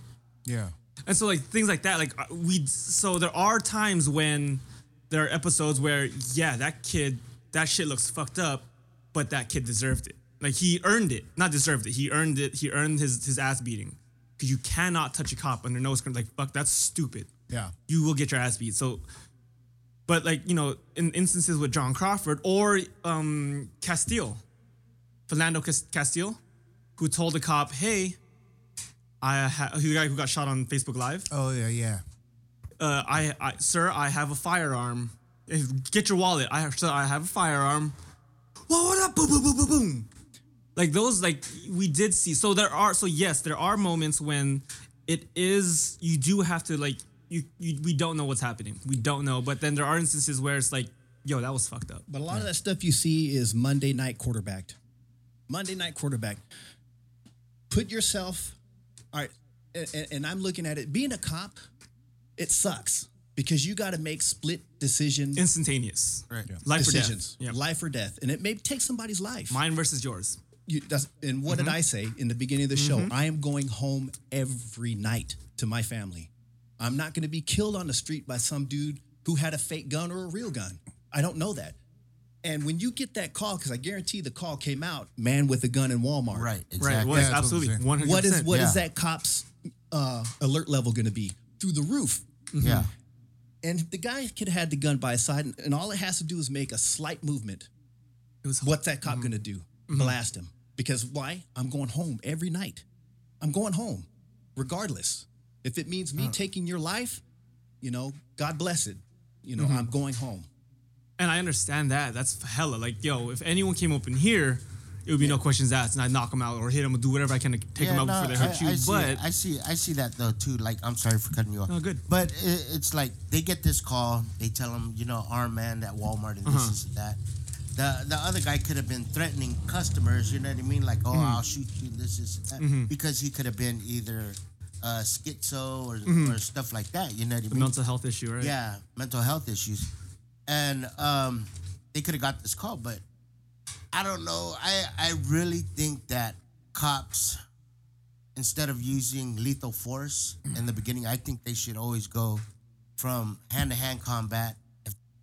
Yeah. and so like things like that. Like uh, we, so there are times when there are episodes where yeah, that kid, that shit looks fucked up, but that kid deserved it. Like he earned it, not deserved it. He earned it. He earned his his ass beating. Because you cannot touch a cop under no circumstances. like fuck that's stupid Yeah. you will get your ass beat. So, but like you know, in instances with John Crawford or um, Castile, Fernando Cas- Castile, who told the cop, "Hey, I ha- the guy who got shot on Facebook Live, Oh yeah, yeah. uh, I, I, sir, I have a firearm. Get your wallet. I, have, sir, I have a firearm. Whoa, what up? Boom, boom, boom, boom, boom. Like those, like we did see. So there are, so yes, there are moments when it is. You do have to like. You, you, we don't know what's happening. We don't know. But then there are instances where it's like, yo, that was fucked up. But a lot of that stuff you see is Monday night quarterbacked. Monday night quarterback. Put yourself, all right, and, and I'm looking at it. Being a cop, it sucks because you got to make split decisions, Instantaneous. Right. yeah. Life decisions, or death. Yeah. life or death, and it may take somebody's life. Mine versus yours. You, that's, and what Mm-hmm. did I say in the beginning of the show? I am going home every night to my family. I'm not going to be killed on the street by some dude who had a fake gun or a real gun. I don't know that. And when you get that call, because I guarantee the call came out, man with a gun in Walmart. Right. Right. Exactly. Was that's what absolutely saying. one hundred. What is what is Yeah. that cop's uh, alert level going to be? Through the roof. Yeah. And the guy could have had the gun by his side, and, and all it has to do is make a slight movement. It was What's that cop going to do? Blast him. Because why? I'm going home every night. I'm going home, regardless. If it means me taking your life, you know, God bless it. You know, I'm going home. And I understand that. That's hella. Like, yo, if anyone came up in here, it would be no questions asked, and I'd knock them out or hit them or do whatever I can to take them out no, before they hurt I, you. I see, but it. I see, I see that though too. Like, I'm sorry for cutting you off. No, good. But it, it's like they get this call. They tell them, you know, arm man at Walmart and Uh-huh. this, this and that. The the other guy could have been threatening customers. You know what I mean? Like, oh, Mm-hmm. I'll shoot you. This, is that, because he could have been either uh, schizo or, or stuff like that. You know what I mean? mental health issue, right? Yeah, mental health issues, and um, they could have got this call, but I don't know. I I really think that cops, instead of using lethal force in the beginning, I think they should always go from hand to hand combat.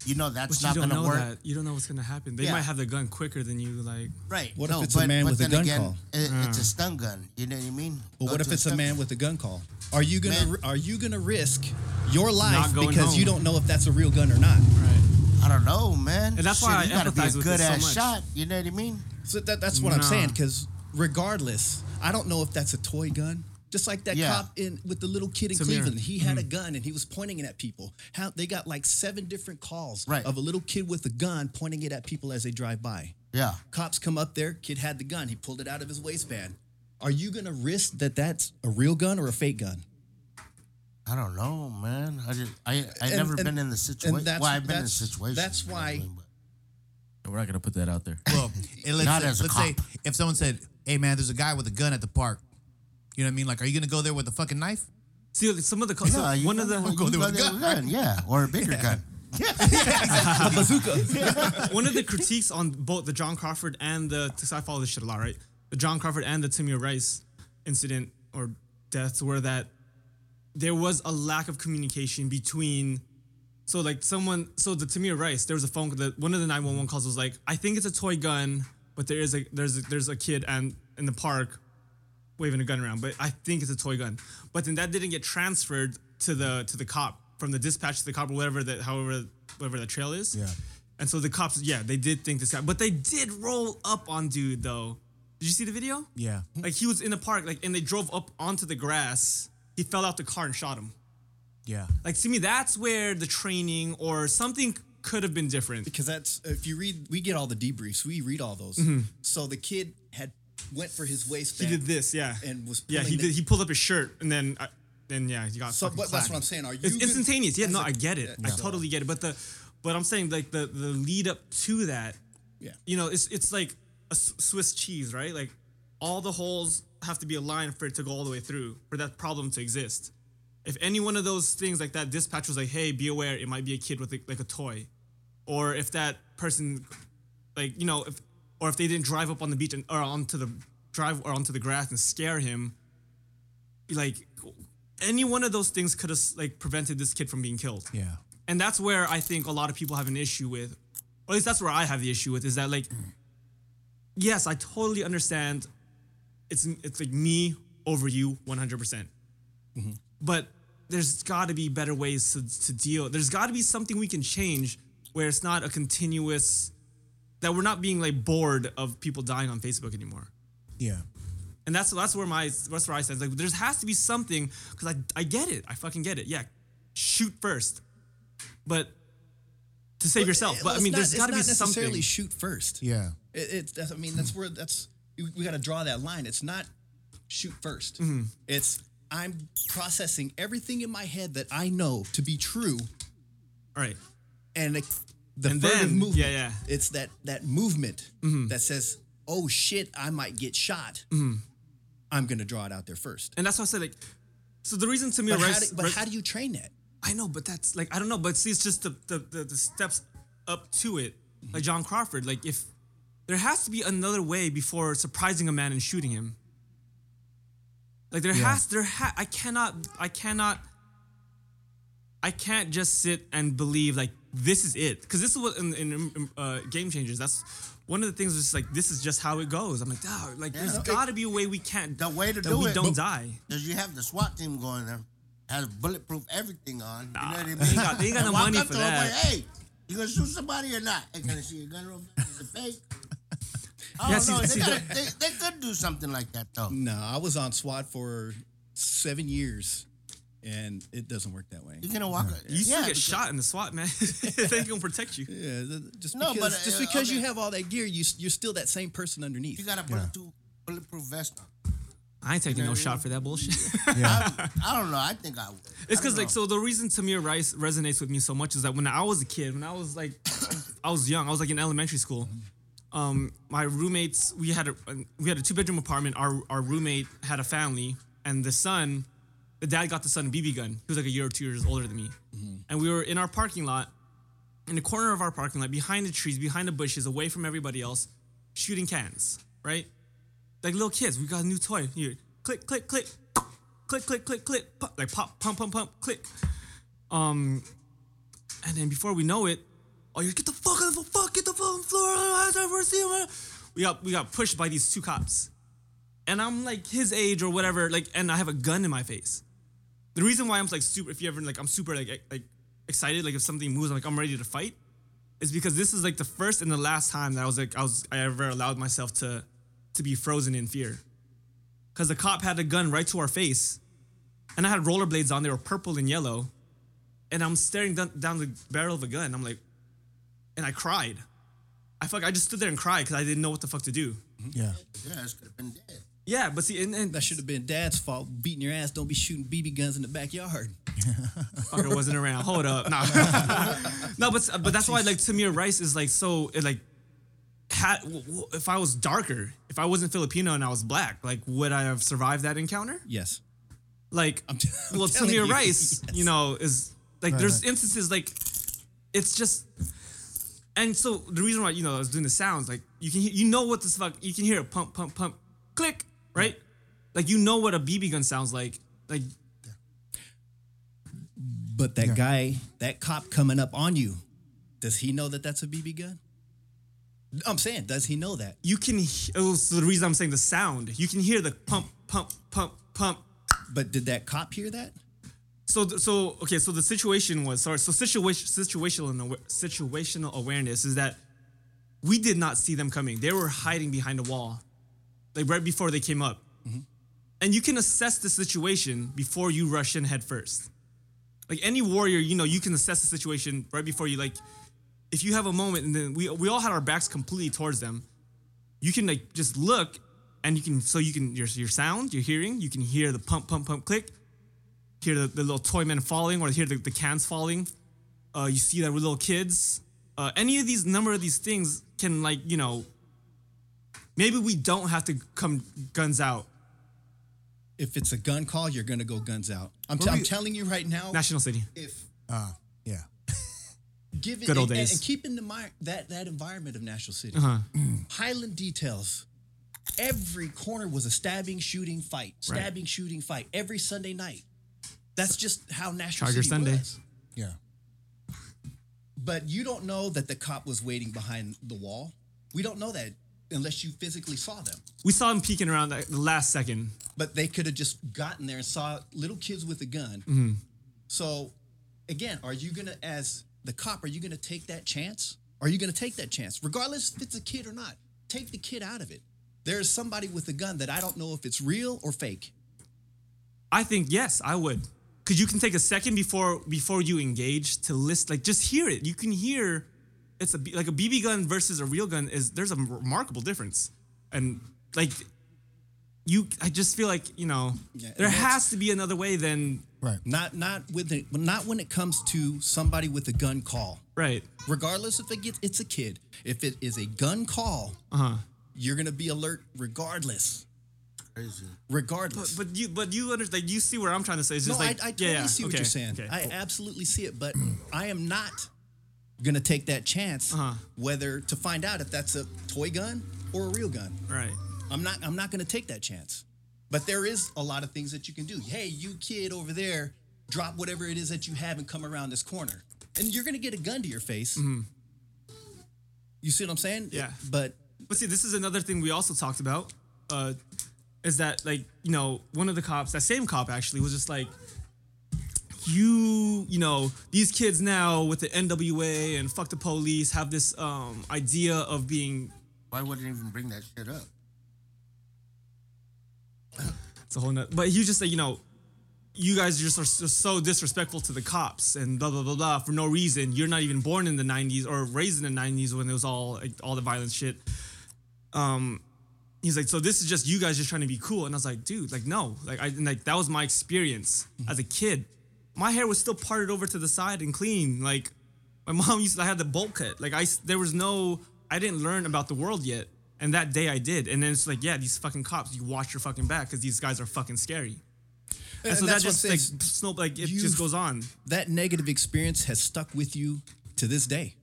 If you know that's But not you don't going to know work, that. You don't know what's gonna happen. They Yeah. might have the gun quicker than you. Like, right? What no, if it's a but, man with a then gun again, call? It, it's a uh. stun gun. You know what I mean? But Go what if it's a stun- man with a gun call? Are you gonna Man. are you gonna risk your life going because you don't know if that's a real gun or not? right? I don't know, man. And that's Shit, why I you gotta be a good it so ass shot. You know what I mean? So that, that's what I'm saying. Because regardless, I don't know if that's a toy gun. Just like that Yeah. cop in with the little kid in Tamir. Cleveland, he had a mm-hmm. gun and he was pointing it at people. How they got like seven different calls Right. of a little kid with a gun pointing it at people as they drive by. Yeah. Cops come up there, kid had the gun, he pulled it out of his waistband. Are you gonna risk that that's a real gun or a fake gun? I don't know, man. I just I I And- never and- been in the situation. that's- Well, I've been in that's- situations. that's why- but- We're not gonna put that out there. Well, let's, Not say, as a let's say cop. if someone said, "Hey, man, there's a guy with a gun at the park," you know what I mean? Like, are you gonna go there with a fucking knife? See, some of the so Yeah, you one of go- the you go there with a gun, gun, yeah, or a bigger gun. Yeah. Bazooka. One of the critiques on both the John Crawford and the because I follow this shit a lot, right? The John Crawford and the Timmy Rice incident or deaths were that there was a lack of communication between. So like someone, so the Tamir Rice, there was a phone. The, one of the nine one one calls was like, I think it's a toy gun, but there is a there's a, there's a kid and in the park waving a gun around, but I think it's a toy gun. But then that didn't get transferred to the to the cop from the dispatch to the cop or whatever that however whatever the trail is. Yeah. And so the cops, yeah, they did think this guy, but they did roll up on dude though. Did you see the video? Yeah. Like he was in the park, like, and they drove up onto the grass. He fell out the car and shot him. Yeah. Like, to me, that's where the training or something could have been different. because that's if you read we get all the debriefs we read all those mm-hmm. so the kid had went for his Mm-hmm. He did this, yeah. and was yeah, he did. He pulled up his shirt and then, uh, then yeah, he got. So, but that's what I'm saying. Are you It's good- instantaneous. Yeah, no, I get it. I totally get it. But the, but I'm saying like the the lead up to that, yeah you know, it's it's like a Swiss cheese, right? Like all the holes have to be aligned for it to go all the way through for that problem to exist. If any one of those things like that dispatch was like, "Hey, be aware, it might be a kid with a, like a toy," or if that person, like you know, if or if they didn't drive up on the beach and or onto the drive or onto the grass and scare him, like any one of those things could have like prevented this kid from being killed. Yeah. And that's where I think a lot of people have an issue with, or at least that's where I have the issue with, is that like, yes, I totally understand. It's it's like me over you, one hundred percent. Mm-hmm. But there's got to be better ways to to deal. There's got to be something we can change where it's not a continuous. That we're not being like bored of people dying on Facebook anymore. Yeah. And that's that's where my that's where I stand. Like there has to be something because I I get it. I fucking get it. Yeah, shoot first, but to save yourself. Well, But I mean, not- there's it's got to be not necessarily something. shoot first Yeah. it, it's that's, I mean that's where that's we, we got to draw that line it's not shoot 1st Mm-hmm. it's I'm processing everything in my head that I know to be true All right. and it, the And furtive then- movement. yeah, yeah. It's that that movement Mm-hmm. that says, "Oh shit, I might get shot." I'm gonna draw it out there first. And that's why I said like. So the reason to me, But, how do, but how do you train that? I know, but that's like I don't know, but see, it's just the the, the, the steps up to it. Like John Crawford, like if there has to be another way before surprising a man and shooting him. Like there has there ha- I cannot I cannot I can't just sit and believe like this is it because this is what in, in uh, Game Changers that's one of the things is just like this is just how it goes. I'm like, dog, like there's Yeah. got to be a way we can't The way to that do we it- don't die. Does you have the SWAT team going there, has bulletproof everything on? Nah, you know what I mean? they got- they got no money up for that. Like, hey, you gonna shoot somebody or not? Hey, can I see your gun real fast? Is it fake? I Yeah, don't see- know. They, see, gotta- they, they could do something like that though. No, I was on SWAT for seven years, and it doesn't work that way. You're gonna walk. You still yeah, get because- shot in the SWAT, man. they ain't gonna protect you. Yeah, just No, because but, just uh, because you have all that gear, you you're still that same person underneath. You got to put a bulletproof, bulletproof vest on. I ain't taking no shot for that bullshit. I, I don't know. I think I would. It's because like so the reason Tamir Rice resonates with me so much is that when I was a kid, when I was like, I was young, I was like in elementary school. Um, my roommates, we had a we had a two bedroom apartment. Our our roommate had a family, and the son, the dad got the son a BB gun. He was like a year or two years older than me, and we were in our parking lot, in the corner of our parking lot, behind the trees, behind the bushes, away from everybody else, shooting cans, right? Like little kids, we got a new toy. Here, click, click, click, click, click, click, click, pop, like pop, pump, pump, pump, click. Um, and then before we know it, oh, you get the fuck out of the fuck, get the fucking floor. I never see him. We got we got pushed by these two cops, and I'm like his age or whatever, like, and I have a gun in my face. The reason why I'm like super, if you ever like, I'm super like like excited, like if something moves, I'm like I'm ready to fight, is because this is like the first and the last time that I was like I was I ever allowed myself to to be frozen in fear. Cause the cop had a gun right to our face, and I had rollerblades on. They were purple and yellow, and I'm staring down, down the barrel of a gun. I'm like, and I cried. I fuck. I just stood there and cried because I didn't know what the fuck to do. Mm-hmm. Yeah. Your ass could have been dead. Yeah, but see, and, and That should have been Dad's fault, beating your ass. Don't be shooting BB guns in the backyard. fucker wasn't around. Hold up, no, no, but but that's why like Tamir Rice is like so it, like had w- w- if I was darker, if I wasn't Filipino and I was black, like would I have survived that encounter? Yes. Like, I'm t- I'm well, Tamir you, Rice, yes. you know, is like there's instances like it's just. And so the reason why you know I was doing the sounds like you can hear, you know what this fuck you can hear a pump pump pump click right? Like you know what a BB gun sounds like. Like But that guy, that cop coming up on you, does he know that that's a BB gun? I'm saying, does he know that? you can he- oh, so the reason I'm saying the sound. You can hear the pump pump pump pump. But did that cop hear that? so so okay so the situation was sorry so situation situational and awa- situational awareness is that we did not see them coming. They were hiding behind a wall like right before they came up. And you can assess the situation before you rush in head first. Like any warrior you know you can assess the situation right before you like if you have a moment and then we we all had our backs completely towards them you can like just look and you can so you can your your sound your hearing you can hear the pump pump pump click. Hear the, the little toy men falling or hear the, the cans falling. Uh, you see that with little kids. Uh, any of these number of these things can like you know maybe we don't have to come guns out If it's a gun call, you're gonna go guns out. I'm, t- I'm telling you right now. national city If Uh, yeah. given Good old and, days. and keep in mind that that environment of National City, Uh-huh. Highland details. Every corner was a stabbing, shooting fight, Right. stabbing, shooting fight every Sunday night. That's just how National Charger City Sunday. was. Yeah. But you don't know that the cop was waiting behind the wall. We don't know that unless you physically saw them. we saw him peeking around the last second But they could have just gotten there and saw little kids with a gun. Mm-hmm. So, again, are you gonna, as the cop, are you gonna take that chance? Are you gonna take that chance, regardless if it's a kid or not? Take the kid out of it. There's somebody with a gun that I don't know if it's real or fake. I think yes, I would. Cause you can take a second before before you engage to list like just hear it. You can hear it's a B- like a BB gun versus a real gun is there's a remarkable difference. And like you I just feel like, you know, Yeah, there has to be another way than Right. Not not with it, not when it comes to somebody with a gun call. right. Regardless if it gets it's a kid. If it is a gun call, Uh-huh. you're gonna be alert regardless. Crazy. Regardless. But you but you understand like you see where I'm trying to say. It's just no, like I, I totally yeah, yeah, see what okay, you're saying. okay, I cool. absolutely see it, but I am not gonna take that chance Uh-huh. whether to find out if that's a toy gun or a real gun. right. I'm not I'm not gonna take that chance. But there is a lot of things that you can do. Hey, you kid over there, drop whatever it is that you have and come around this corner. And you're gonna get a gun to your face. You see what I'm saying? Yeah. But But see, this is another thing we also talked about. Uh, is that like you know one of the cops, that same cop actually was just like, you you know these kids now with the NWA and fuck the police have this um idea of being Why wouldn't even bring that shit up? it's a whole nother, but he just like you know you guys just are so, so disrespectful to the cops and blah blah blah blah for no reason. You're not even born in the '90s or raised in the '90s when it was all like, all the violent shit. Um, he's like, so this is just you guys just trying to be cool, and I was like, dude, like no, like I like that was my experience as a kid. My hair was still parted over to the side and clean. Like my mom used to I had the bowl cut. Like I there was no I didn't learn about the world yet. And that day I did. And then it's like, yeah, these fucking cops, you watch your fucking back because these guys are fucking scary. And, And so that that's what just like saying. snow like it You've- just goes on. that negative experience has stuck with you to this day.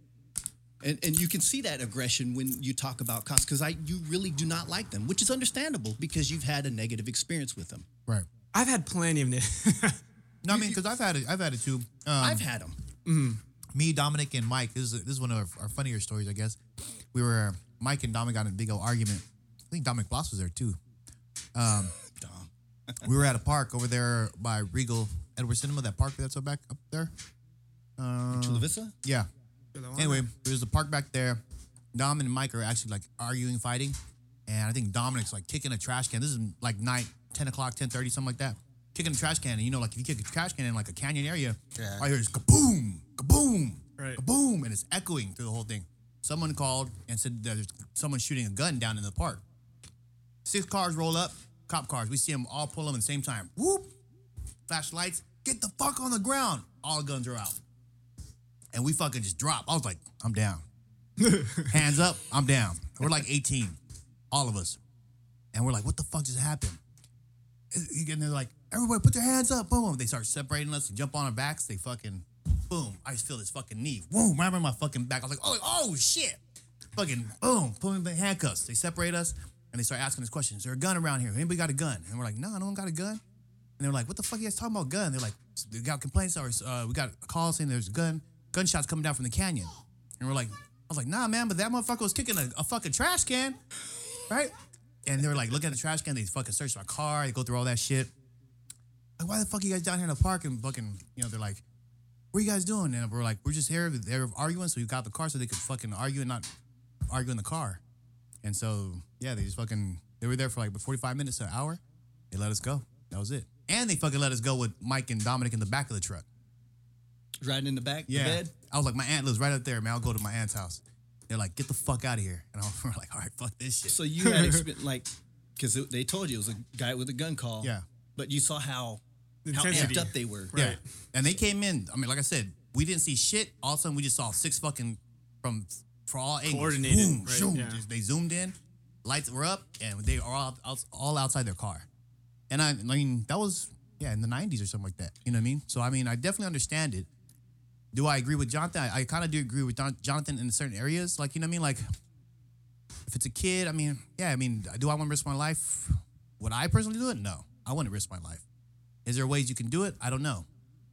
And, and you can see that aggression when you talk about cops because I you really do not like them, which is understandable because you've had a negative experience with them. Right. I've had plenty of it. No, I mean, because I've had it. I've had it too. Um, I've had them. me, Dominic, and Mike. This is this is one of our, our funnier stories, I guess. We were Mike and Dominic got in a big old argument. I think Dominic Bloss was there too. Um, we were at a park over there by Regal Edward Cinema. That park that's up back up there. Chula Vista? Yeah. Anyway, there's a park back there. Dom and Mike are actually like arguing, fighting, and I think Dominic's like kicking a trash can. This is like night, ten o'clock, ten thirty, something like that. Kicking a trash can, and you know, like if you kick a trash can in like a canyon area, Yeah. all you hear is kaboom, kaboom, Right. kaboom, and it's echoing through the whole thing. Someone called and said that there's someone shooting a gun down in the park. Six cars roll up, cop cars. We see them all pull them at the same time. Whoop! Flashlights. Get the fuck on the ground. All guns are out and we fucking just drop. I was like, I'm down. Hands up, I'm down. We're like 18, all of us. And we're like, what the fuck just happened? And they're like, everybody put their hands up. Boom. They start separating us and jump on our backs. They fucking, boom. I just feel this fucking knee. Boom, right on my fucking back. I was like, oh, oh shit. Fucking boom, put me in the handcuffs. They separate us and they start asking us questions. Is there a gun around here? Anybody got a gun? And we're like, no, no one got a gun. And they're like, what the fuck are you guys talking about gun? They're like, we got complaints or uh, we got a call saying there's a gun, gunshots coming down from the canyon. And we're like, I was like, nah, man, but that motherfucker was kicking a, a fucking trash can, right? And they were like, look at the trash can. They fucking search my car. They go through all that shit. Like, why the fuck are you guys down here in the park? And fucking, you know, they're like, what are you guys doing? And we're like, we're just here. They're arguing, so we got the car so they could fucking argue and not argue in the car. And so, yeah, they just fucking, they were there for like 45 minutes to an hour. They let us go. That was it. And they fucking let us go with Mike and Dominic in the back of the truck. Riding in the back, Yeah. the bed. I was like, my aunt lives right up there, man. I'll go to my aunt's house. They're like, get the fuck out of here. And I was, we're like, all right, fuck this shit. So you had experience, like, because they told you it was a guy with a gun call. Yeah. But you saw how, how amped up they were. Yeah. And they came in. I mean, like I said, we didn't see shit. All of a sudden, we just saw six fucking from for all angles. Coordinated, Boom, right, shoom. yeah. Just- they zoomed in, lights were up, and they are all, out, all outside their car. And I, I mean, that was yeah in the '90s or something like that. You know what I mean? So I mean, I definitely understand it. Do I agree with Jonathan? I, I kind of do agree with Jon- Jonathan in certain areas. Like you know what I mean? Like if it's a kid, I mean, yeah, I mean, do I want to risk my life? Would I personally do it? No, I wouldn't risk my life. Is there ways you can do it? I don't know.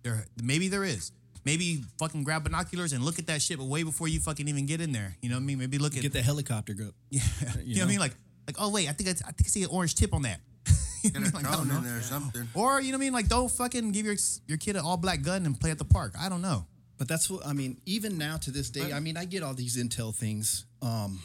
There, maybe there is. Maybe fucking grab binoculars and look at that shit, but way before you fucking even get in there. You know what I mean? Maybe look at Get the helicopter go. yeah. You, know, what I mean? Like, like oh wait, I think I, I think I see an orange tip on that. you know I mean? Like, I don't know. there or something. Or you know what I mean? Like, don't fucking give your your kid an all black gun and play at the park. I don't know. But that's what I mean. Even now to this day, I mean, I get all these intel things. Um,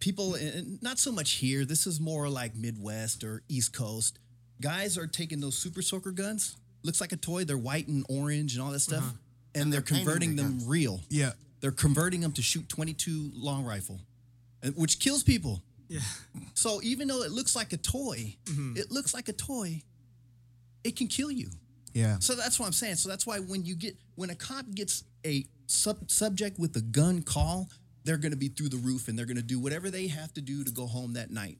people, and not so much here. This is more like Midwest or East Coast. Guys are taking those super soaker guns. Looks like a toy. They're white and orange and all that stuff, uh-huh. and, they're, they're converting them guns. real. Yeah. They're converting them to shoot 22 long rifle, uh, which kills people. Yeah. So even though it looks like a toy, mm-hmm. it looks like a toy. It can kill you. Yeah. So that's what I'm saying. So that's why when you get when a cop gets a sub- subject with a gun call, they're going to be through the roof and they're going to do whatever they have to do to go home that night.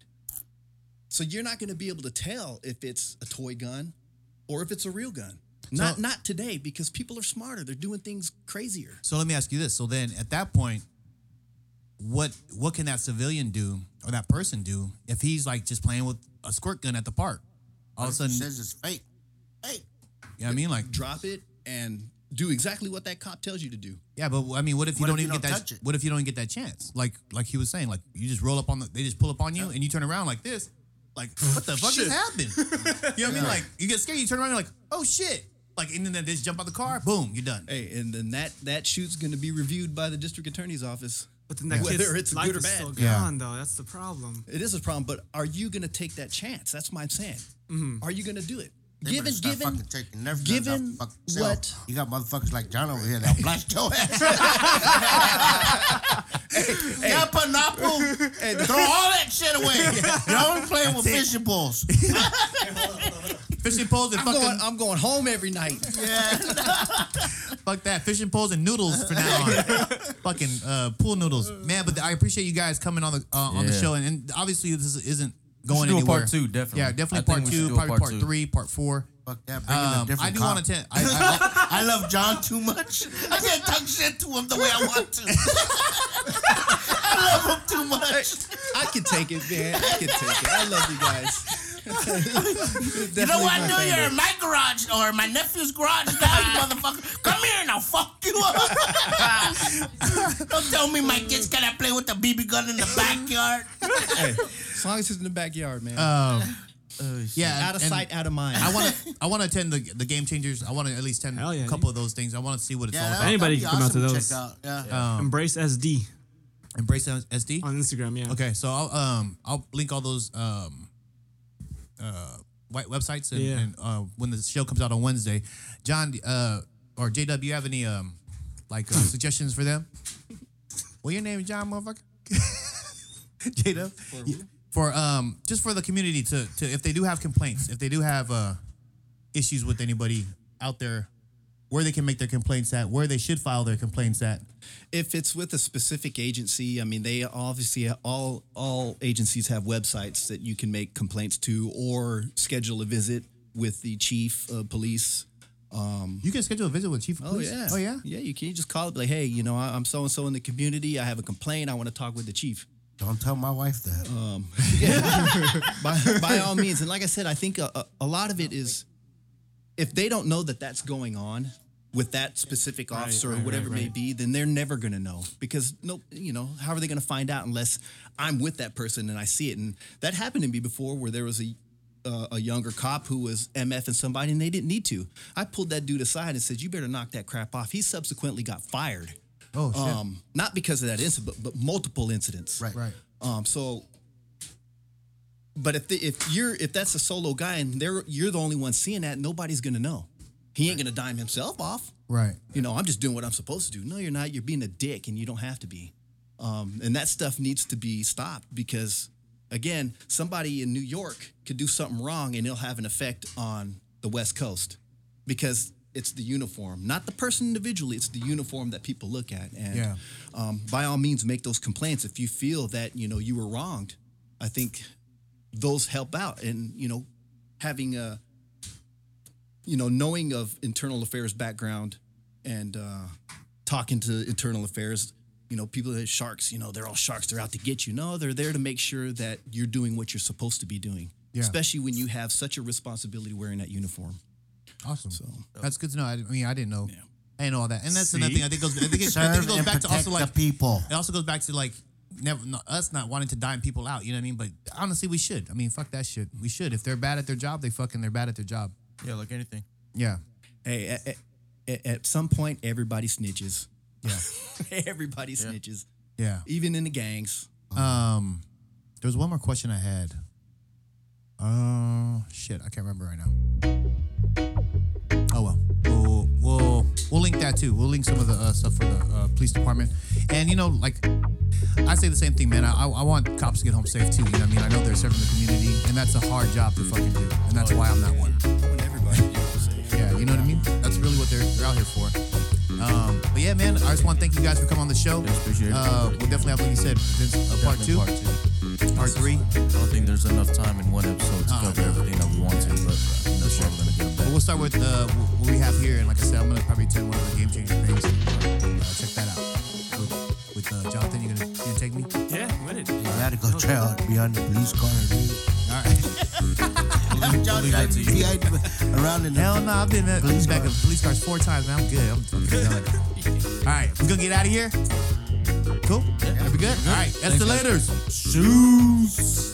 So you're not going to be able to tell if it's a toy gun or if it's a real gun. Not So- not today because people are smarter. They're doing things crazier. So let me ask you this. So then at that point, what what can that civilian do or that person do if he's like just playing with a squirt gun at the park? All of a sudden, says it's fake. Fake. you know what I mean? Like, Drop it and do exactly what that cop tells you to do. yeah, but I mean, what if you What don't if you even don't get that? touch it? What if you don't get that chance? Like, like he was saying, like you just roll up on the, they just pull up on you, and you turn around like this, like what the fuck just happened? You know what I mean? Like you get scared, you turn around, you're like, oh shit, like and then they just jump out the car, boom, you're done. Hey, and then that that shoot's going to be reviewed by the district attorney's office. But then that Whether kid's it's life good or is bad. still Yeah. gone, though. That's the problem. It is a problem, but are you going to take that chance? That's my saying. Mm-hmm. Are you going to do it? They Given- better start given- fucking taking Nerf guns given off fucking what- you got motherfuckers like John over here that'll blast your ass. yeah, pineapple. Throw all that shit away. You're only playing with fishing poles. Fishing poles and I'm fucking going, I'm going home every night. Yeah. fuck that. Fishing poles and noodles for now on. fucking uh, pool noodles, man. But I appreciate you guys coming on the uh, on the show, and, and obviously this isn't going do a part two, definitely. Yeah, definitely think part two, probably part part two. three, part four. Fuck that. Bring Um, different I do want to. I, I, I love John too much. I can't talk shit to him the way I want to. I love him too much. I can take it, man. I can take it. I love you guys. You know what I do? You're in my garage or my nephew's garage now, you motherfucker. Come here and I'll fuck you up. Don't tell me my kids cannot play with the BB gun in the backyard. Hey, as long as it's in the backyard, man. um, yeah, out of sight, out of mind. I want to. I want to attend the the game changers. I want to at least attend Hell yeah, a couple of those things. I want to see what it's all about. Anybody can come out to those. check out. Yeah. Um, Embrace SD Embrace SD. on Instagram. Yeah. Okay, so I'll um I'll link all those um uh white websites and, Yeah. and uh when the show comes out on Wednesday, John uh or JW, you have any um like uh, suggestions for them? Well, your name is John, motherfucker. JW for, for um just for the community to to if they do have complaints, if they do have uh issues with anybody out there, where they can make their complaints at, where they should file their complaints at. If it's with a specific agency, I mean, they obviously all all agencies have websites that you can make complaints to or schedule a visit with the chief of police. Um, you can schedule a visit with Chief of Oh yeah, Oh yeah. yeah. You can you just call it like, hey, you know, I- I'm so and so in the community. I have a complaint. I want to talk with the chief. Don't tell my wife that. Um, by, by all means. And like I said, I think a, a, a lot of it is if they don't know that that's going on with that specific officer or right, whatever right, it may be, then they're never going to know because no, you know, how are they going to find out unless I'm with that person and I see it? And that happened to me before, where there was a uh, a younger cop who was MFing somebody and they didn't need to. I pulled that dude aside and said, "You better knock that crap off." He subsequently got fired. Oh shit. Um, not because of that incident, but, but multiple incidents. Right. right. Um, so, but if the, if you're if that's a solo guy and they're you're the only one seeing that, nobody's gonna know. He ain't gonna dime himself off. Right. You know, I'm just doing what I'm supposed to do. No, you're not. You're being a dick, and you don't have to be. Um, and that stuff needs to be stopped because, again, somebody in New York could do something wrong, and it'll have an effect on the West Coast because it's the uniform, not the person individually. It's the uniform that people look at. And Yeah. um, by all means, make those complaints if you feel that you know you were wronged. I think those help out, and you know, having a you know, knowing of internal affairs background and uh, talking to internal affairs, you know, people that sharks, you know, they're all sharks. They're out to get you. No, they're there to make sure that you're doing what you're supposed to be doing. Yeah. Especially when you have such a responsibility wearing that uniform. Awesome. So That's good to know. I, I mean, I didn't know. I didn't know all that, and that's another thing. I think goes. I think it, I think it goes back to also like people. it also goes back to like never not, us not wanting to dime people out. You know what I mean? But honestly, we should. I mean, fuck that shit. We should. If they're bad at their job, they fucking they're bad at their job. Yeah, like anything. Yeah. hey, at, at, at some point, everybody snitches. Yeah. everybody snitches, Yeah. even in the gangs. Um, there was one more question I had. Uh, shit, I can't remember right now. Oh well, we'll we'll we'll link that too. We'll link some of the uh, stuff for the uh, police department, and you know, like I say the same thing, man. I, I want cops to get home safe too. You know what I mean? I know they're serving the community, and that's a hard job to fucking do, and that's why I'm not one. That's really what they're they're out here for. Um, but yeah, man, I just want to thank you guys for coming on the show. Yes, appreciate it. Uh, we'll definitely have, like you said, Vince, a part two, Part two. part three. I don't think there's enough time in one episode to Uh-uh. cover everything that we want to, but uh, that's why we're gonna do. But we'll start with uh, what we have here, and like I said, I'm gonna probably attend one of the game changer things. Uh, check that out. With, with uh, Jonathan, you gonna you gonna take me? Yeah, with it. You gotta go try out behind the police car, dude. All right. John, leave that to you. around in the Hell no, I've been at Police back in police cars four times, man. I'm good. I'm fucking done. All right, we gonna get out of here. Cool. Yeah, we good. All right, escalators. shoes.